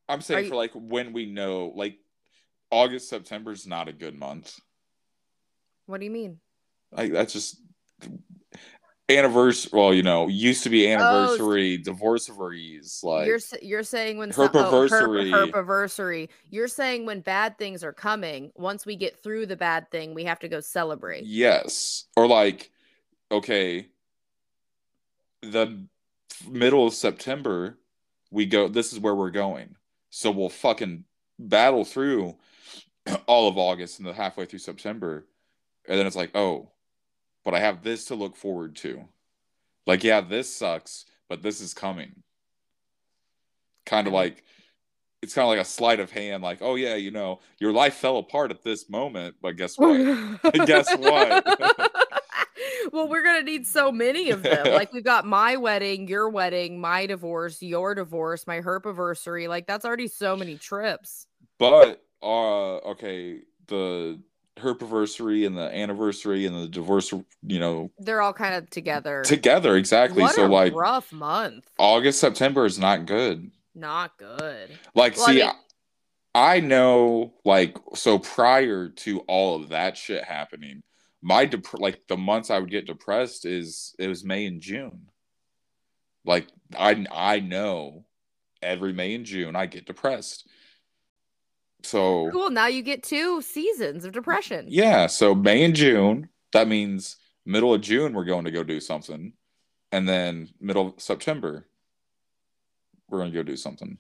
Speaker 2: I'm saying
Speaker 1: you-
Speaker 2: for like when we know, like August, September is not a good month.
Speaker 1: What do you mean?
Speaker 2: Like that's just anniversary. Well, you know, used to be oh, anniversary, divorceries. Like
Speaker 1: you're you're saying when
Speaker 2: herpiversary.
Speaker 1: oh, herp, herpiversary. You're saying when bad things are coming, once we get through the bad thing, we have to go celebrate.
Speaker 2: yes, or like okay, the middle of September, we go. This is where we're going. So we'll fucking battle through [CLEARS THROAT] all of August and the halfway through September, and then it's like, oh, but I have this to look forward to. Like, yeah, this sucks, but this is coming. Kind of like it's kind of like a sleight of hand, like, oh yeah, you know, your life fell apart at this moment, but guess [LAUGHS] what? [LAUGHS] guess what? [LAUGHS]
Speaker 1: well, we're gonna need so many of them. [LAUGHS] Like we've got my wedding, your wedding, my divorce, your divorce, my herpiversary. Like that's already so many trips.
Speaker 2: But uh okay, the herpiversary and the anniversary and the divorce, you know,
Speaker 1: they're all kind of together.
Speaker 2: Together, exactly.
Speaker 1: What
Speaker 2: so
Speaker 1: a
Speaker 2: like
Speaker 1: rough month.
Speaker 2: August, September is not good.
Speaker 1: Not good.
Speaker 2: Like,
Speaker 1: Well, I
Speaker 2: see,
Speaker 1: mean-
Speaker 2: I, I know, like, so prior to all of that shit happening, my dep- like the months I would get depressed is it was May and June. Like, I I know every May and June I get depressed. So
Speaker 1: Cool. Now you get two seasons of depression.
Speaker 2: yeah, so May and June, that means middle of June we're going to go do something, and then middle of September we're going to go do something.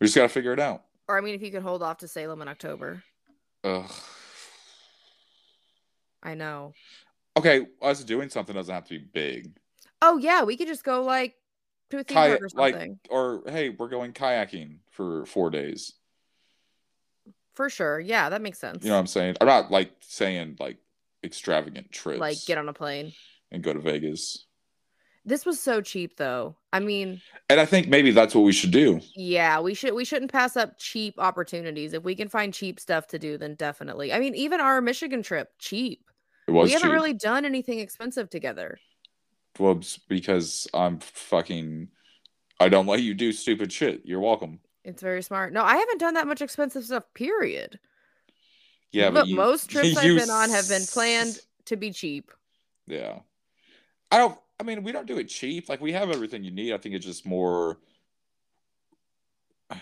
Speaker 2: We just got to figure it out.
Speaker 1: Or I mean, if you could hold off to Salem in October.
Speaker 2: Ugh.
Speaker 1: I know.
Speaker 2: Okay, us doing something doesn't have to be big.
Speaker 1: Oh yeah, we could just go like to a theme
Speaker 2: Kayak,
Speaker 1: park or
Speaker 2: like,
Speaker 1: something.
Speaker 2: or hey, we're going kayaking for four days.
Speaker 1: For sure. Yeah, that makes sense.
Speaker 2: You know what I'm saying? I'm not like saying like extravagant trips,
Speaker 1: like get on a plane.
Speaker 2: and go to Vegas.
Speaker 1: This was so cheap though. I mean,
Speaker 2: And I think maybe that's what we should do.
Speaker 1: yeah, we should we shouldn't pass up cheap opportunities. If we can find cheap stuff to do, then definitely. I mean, even our Michigan trip, cheap.
Speaker 2: It was
Speaker 1: we haven't really done anything expensive together.
Speaker 2: Well, because I'm fucking. I don't let you do stupid shit. You're welcome.
Speaker 1: It's very smart. No, I haven't done that much expensive stuff, period.
Speaker 2: Yeah,
Speaker 1: but
Speaker 2: but, you,
Speaker 1: most [LAUGHS] trips I've been on have been planned to be cheap.
Speaker 2: Yeah, I don't. I mean, we don't do it cheap. Like we have everything you need. I think it's just more. [SIGHS]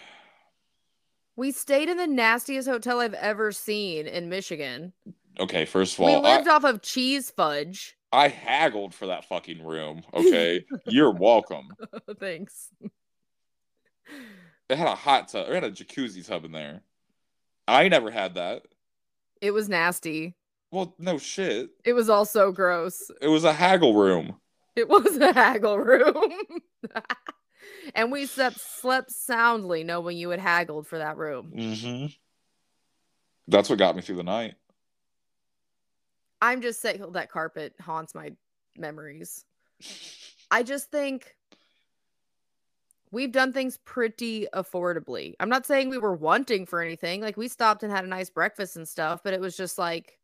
Speaker 1: We stayed in the nastiest hotel I've ever seen in Michigan.
Speaker 2: Okay, first of
Speaker 1: We
Speaker 2: all, I,
Speaker 1: lived off of cheese fudge.
Speaker 2: I haggled for that fucking room. Okay, [LAUGHS] you're welcome. [LAUGHS]
Speaker 1: Thanks.
Speaker 2: It had a hot tub. It had a jacuzzi tub in there. I never had that.
Speaker 1: It was nasty.
Speaker 2: Well, no shit.
Speaker 1: It was also gross.
Speaker 2: It was a haggle room.
Speaker 1: It was a haggle room. [LAUGHS] and we slept slept soundly knowing you had haggled for that room.
Speaker 2: Mm-hmm. That's what got me through the night.
Speaker 1: I'm just saying that carpet haunts my memories. I just think we've done things pretty affordably. I'm not saying we were wanting for anything. Like we stopped and had a nice breakfast and stuff, but it was just like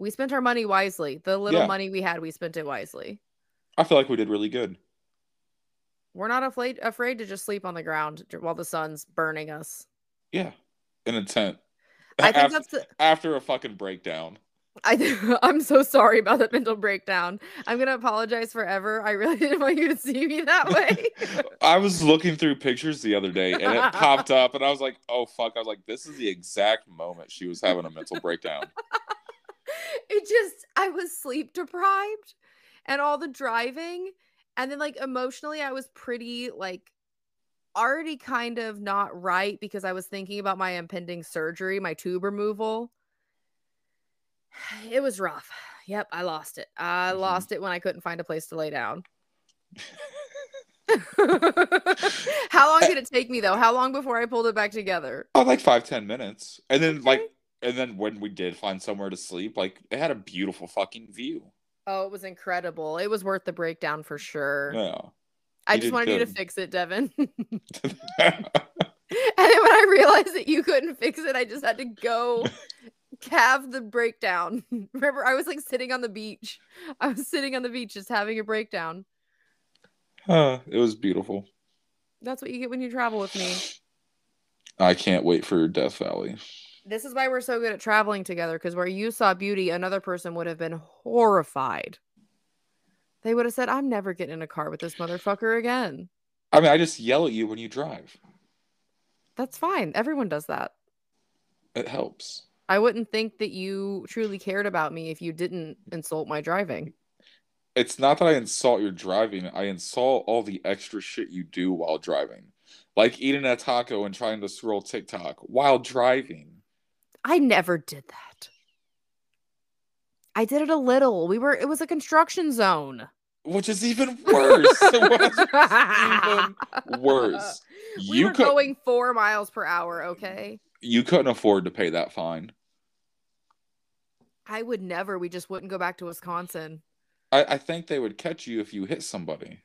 Speaker 1: we spent our money wisely. The little
Speaker 2: Yeah.
Speaker 1: money we had, we spent it wisely.
Speaker 2: I feel like we did really good.
Speaker 1: We're not afraid afraid to just sleep on the ground while the sun's burning us.
Speaker 2: Yeah, in a tent.
Speaker 1: I think
Speaker 2: after,
Speaker 1: that's the,
Speaker 2: after a fucking breakdown.
Speaker 1: I [LAUGHS] I'm so sorry about that mental breakdown. I'm gonna apologize forever. I really [LAUGHS] didn't want you to see me that way. [LAUGHS]
Speaker 2: I was looking through pictures the other day and it popped up, and I was like, "Oh fuck!" I was like, "This is the exact moment she was having a mental breakdown."
Speaker 1: It just I was sleep deprived and all the driving and then like emotionally I was pretty like already kind of not right because I was thinking about my impending surgery, my tube removal. [SIGHS] It was rough. Yep, I lost it. I
Speaker 2: Mhm.
Speaker 1: lost it when I couldn't find a place to lay down. [LAUGHS] [LAUGHS] How long did it take me though? How long before I pulled it back together?
Speaker 2: Oh, like five ten minutes, and then like,
Speaker 1: Okay.
Speaker 2: And then when we did find somewhere to sleep, like it had a beautiful fucking view.
Speaker 1: Oh, it was incredible. It was worth the breakdown for sure.
Speaker 2: Yeah.
Speaker 1: I just wanted you to fix it, Devin. [LAUGHS] [LAUGHS] and then when I realized that you couldn't fix it, I just had to go have the breakdown. [LAUGHS] Remember, I was like sitting on the beach. I was sitting on the beach just having a breakdown.
Speaker 2: Uh, it was beautiful.
Speaker 1: That's what you get when you travel with me. [SIGHS]
Speaker 2: I can't wait for Death Valley.
Speaker 1: This is why we're so good at traveling together because where you saw beauty, another person would have been horrified. They would have said, I'm never getting in a car with this motherfucker again.
Speaker 2: I mean, I just yell at you when you drive.
Speaker 1: That's fine. Everyone does that.
Speaker 2: It helps.
Speaker 1: I wouldn't think that you truly cared about me if you didn't insult my driving.
Speaker 2: It's not that I insult your driving. I insult all the extra shit you do while driving. like eating a taco and trying to scroll TikTok while driving.
Speaker 1: I never did that. I did it a little. We were it was a construction zone.
Speaker 2: Which is even worse. [LAUGHS] Even worse.
Speaker 1: We
Speaker 2: You
Speaker 1: were
Speaker 2: could
Speaker 1: going four miles per hour, okay?
Speaker 2: you couldn't afford to pay that fine.
Speaker 1: I would never. We just wouldn't go back to Wisconsin.
Speaker 2: I, I think they would catch you if you hit somebody.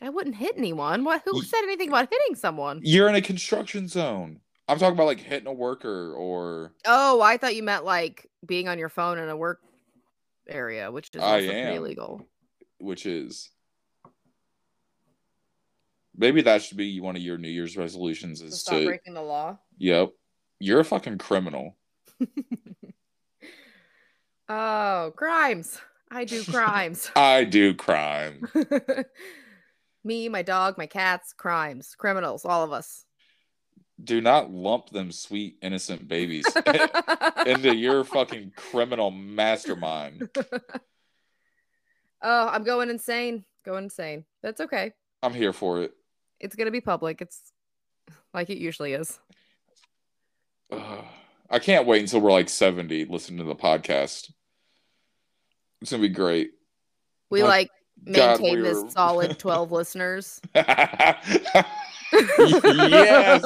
Speaker 1: I wouldn't hit anyone. What who said anything about hitting someone?
Speaker 2: You're in a construction zone. I'm talking about like hitting a worker or
Speaker 1: Oh, I thought you meant like being on your phone in a work area, which is
Speaker 2: I
Speaker 1: also
Speaker 2: am.
Speaker 1: illegal.
Speaker 2: which is maybe that should be one of your New Year's resolutions is
Speaker 1: To
Speaker 2: is
Speaker 1: stop
Speaker 2: to
Speaker 1: breaking the law.
Speaker 2: Yep. You're a fucking criminal. [LAUGHS]
Speaker 1: Oh, crimes. I do crimes. [LAUGHS]
Speaker 2: I do crime. [LAUGHS]
Speaker 1: Me, my dog, my cats, crimes, criminals, all of us.
Speaker 2: Do not lump them sweet innocent babies [LAUGHS] into your fucking criminal mastermind.
Speaker 1: oh, I'm going insane. Going insane. That's okay.
Speaker 2: I'm here for it.
Speaker 1: It's gonna be public. It's like it usually is. [SIGHS]
Speaker 2: I can't wait until we're like 70 listening to the podcast. It's gonna be great.
Speaker 1: We like maintain
Speaker 2: we're-
Speaker 1: this solid 12 listeners. [LAUGHS]
Speaker 2: yes.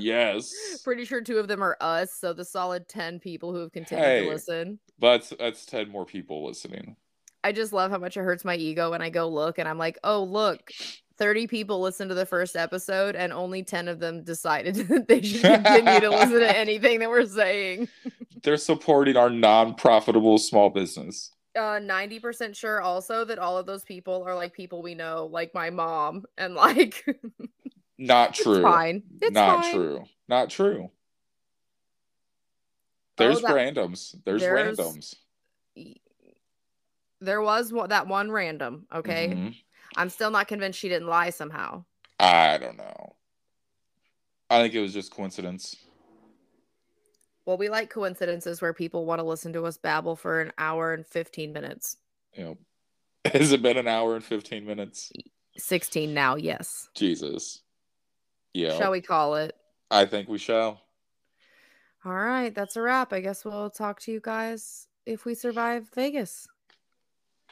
Speaker 2: Yes.
Speaker 1: Pretty sure two of them are us, so the solid 10 people who have continued
Speaker 2: Hey.
Speaker 1: to listen.
Speaker 2: But that's 10 more people listening.
Speaker 1: I just love how much it hurts my ego when I go look and I'm like, oh, look, 30 people listened to the first episode and only 10 of them decided [LAUGHS] that they should continue to listen to [LAUGHS] anything that we're saying.
Speaker 2: They're supporting our non-profitable small business.
Speaker 1: Uh, 90% sure also that all of those people are like people we know, like my mom, [LAUGHS] and like,
Speaker 2: Not
Speaker 1: it's
Speaker 2: true.
Speaker 1: fine. It's
Speaker 2: Not
Speaker 1: fine.
Speaker 2: true. Not true. There's
Speaker 1: that-
Speaker 2: randoms. There's,
Speaker 1: there's-
Speaker 2: randoms.
Speaker 1: There was that one random, okay?
Speaker 2: Mhm.
Speaker 1: I'm still not convinced she didn't lie somehow.
Speaker 2: I don't know. I think it was just coincidence.
Speaker 1: Well, we like coincidences where people want to listen to us babble for an hour and 15 minutes.
Speaker 2: Know, [LAUGHS] has it been an hour and 15 minutes?
Speaker 1: 16 now, yes.
Speaker 2: Jesus. Yeah.
Speaker 1: Shall we call it?
Speaker 2: I think we shall.
Speaker 1: All right, that's a wrap. I guess we'll talk to you guys if we survive Vegas.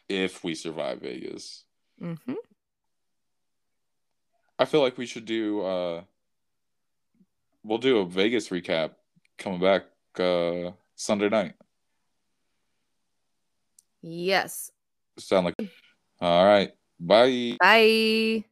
Speaker 2: If we survive Vegas.
Speaker 1: Mm-hmm.
Speaker 2: I feel like we should do uh we'll do a Vegas recap coming back uh Sunday night.
Speaker 1: Yes.
Speaker 2: Sound like all right. Bye.
Speaker 1: Bye.